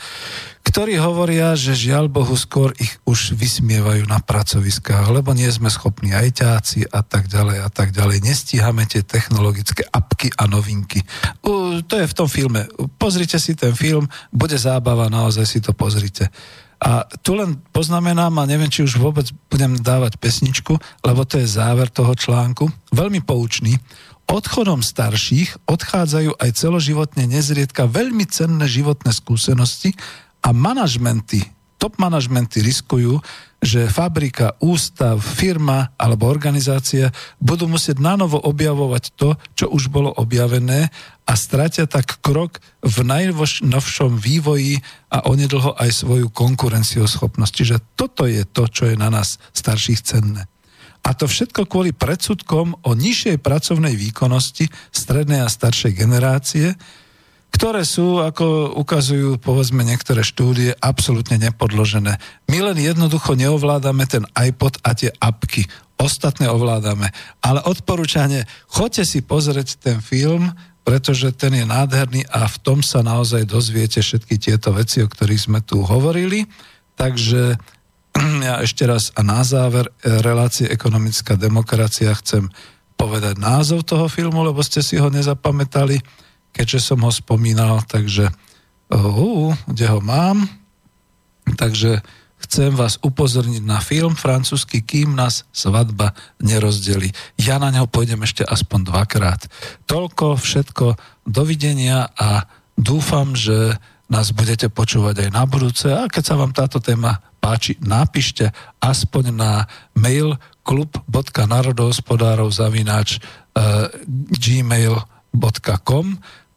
ktorí hovoria, že žiaľ Bohu skôr ich už vysmievajú na pracoviskách, lebo nie sme schopní aj ťáci a tak ďalej a tak ďalej. Nestíhame tie technologické apky a novinky. U, to je v tom filme. Pozrite si ten film, bude zábava, naozaj si to pozrite. A tu len poznamenám, a neviem, či už vôbec budem dávať pesničku, lebo to je záver toho článku, veľmi poučný. Odchodom starších odchádzajú aj celoživotne nezriedka veľmi cenné životné skúsenosti a manažmenty, top manažmenty riskujú, že fabrika, ústav, firma alebo organizácia budú musieť nanovo objavovať to, čo už bolo objavené a stratia tak krok v najnovšom vývoji a onedlho aj svoju konkurencioschopnosť. Čiže toto je to, čo je na nás starších cenné. A to všetko kvôli predsudkom o nižšej pracovnej výkonnosti strednej a staršej generácie, ktoré sú, ako ukazujú povedzme niektoré štúdie, absolútne nepodložené. My len jednoducho neovládame ten iPod a tie apky. Ostatné ovládame. Ale odporúčanie, choďte si pozrieť ten film, pretože ten je nádherný a v tom sa naozaj dozviete všetky tieto veci, o ktorých sme tu hovorili. Takže ja ešte raz a na záver e, relácie ekonomická demokracia chcem povedať názov toho filmu, lebo ste si ho nezapamätali keďže som ho spomínal, takže uh, kde ho mám, takže chcem vás upozorniť na film francúzsky Kým nás svadba nerozdeli. Ja na neho pôjdem ešte aspoň dvakrát. Toľko, všetko, dovidenia a dúfam, že nás budete počúvať aj na budúce a keď sa vám táto téma páči, napíšte aspoň na mail klub.narodohospodárov zavináč uh, gmail.com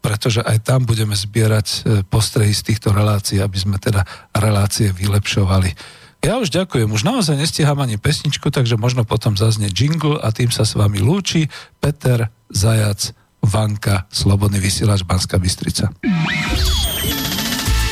pretože aj tam budeme zbierať e, postrehy z týchto relácií, aby sme teda relácie vylepšovali. Ja už ďakujem, už naozaj nestihám ani pesničku, takže možno potom zaznie jingle a tým sa s vami lúči Peter Zajac, Vanka, Slobodný vysielač Banska Bystrica.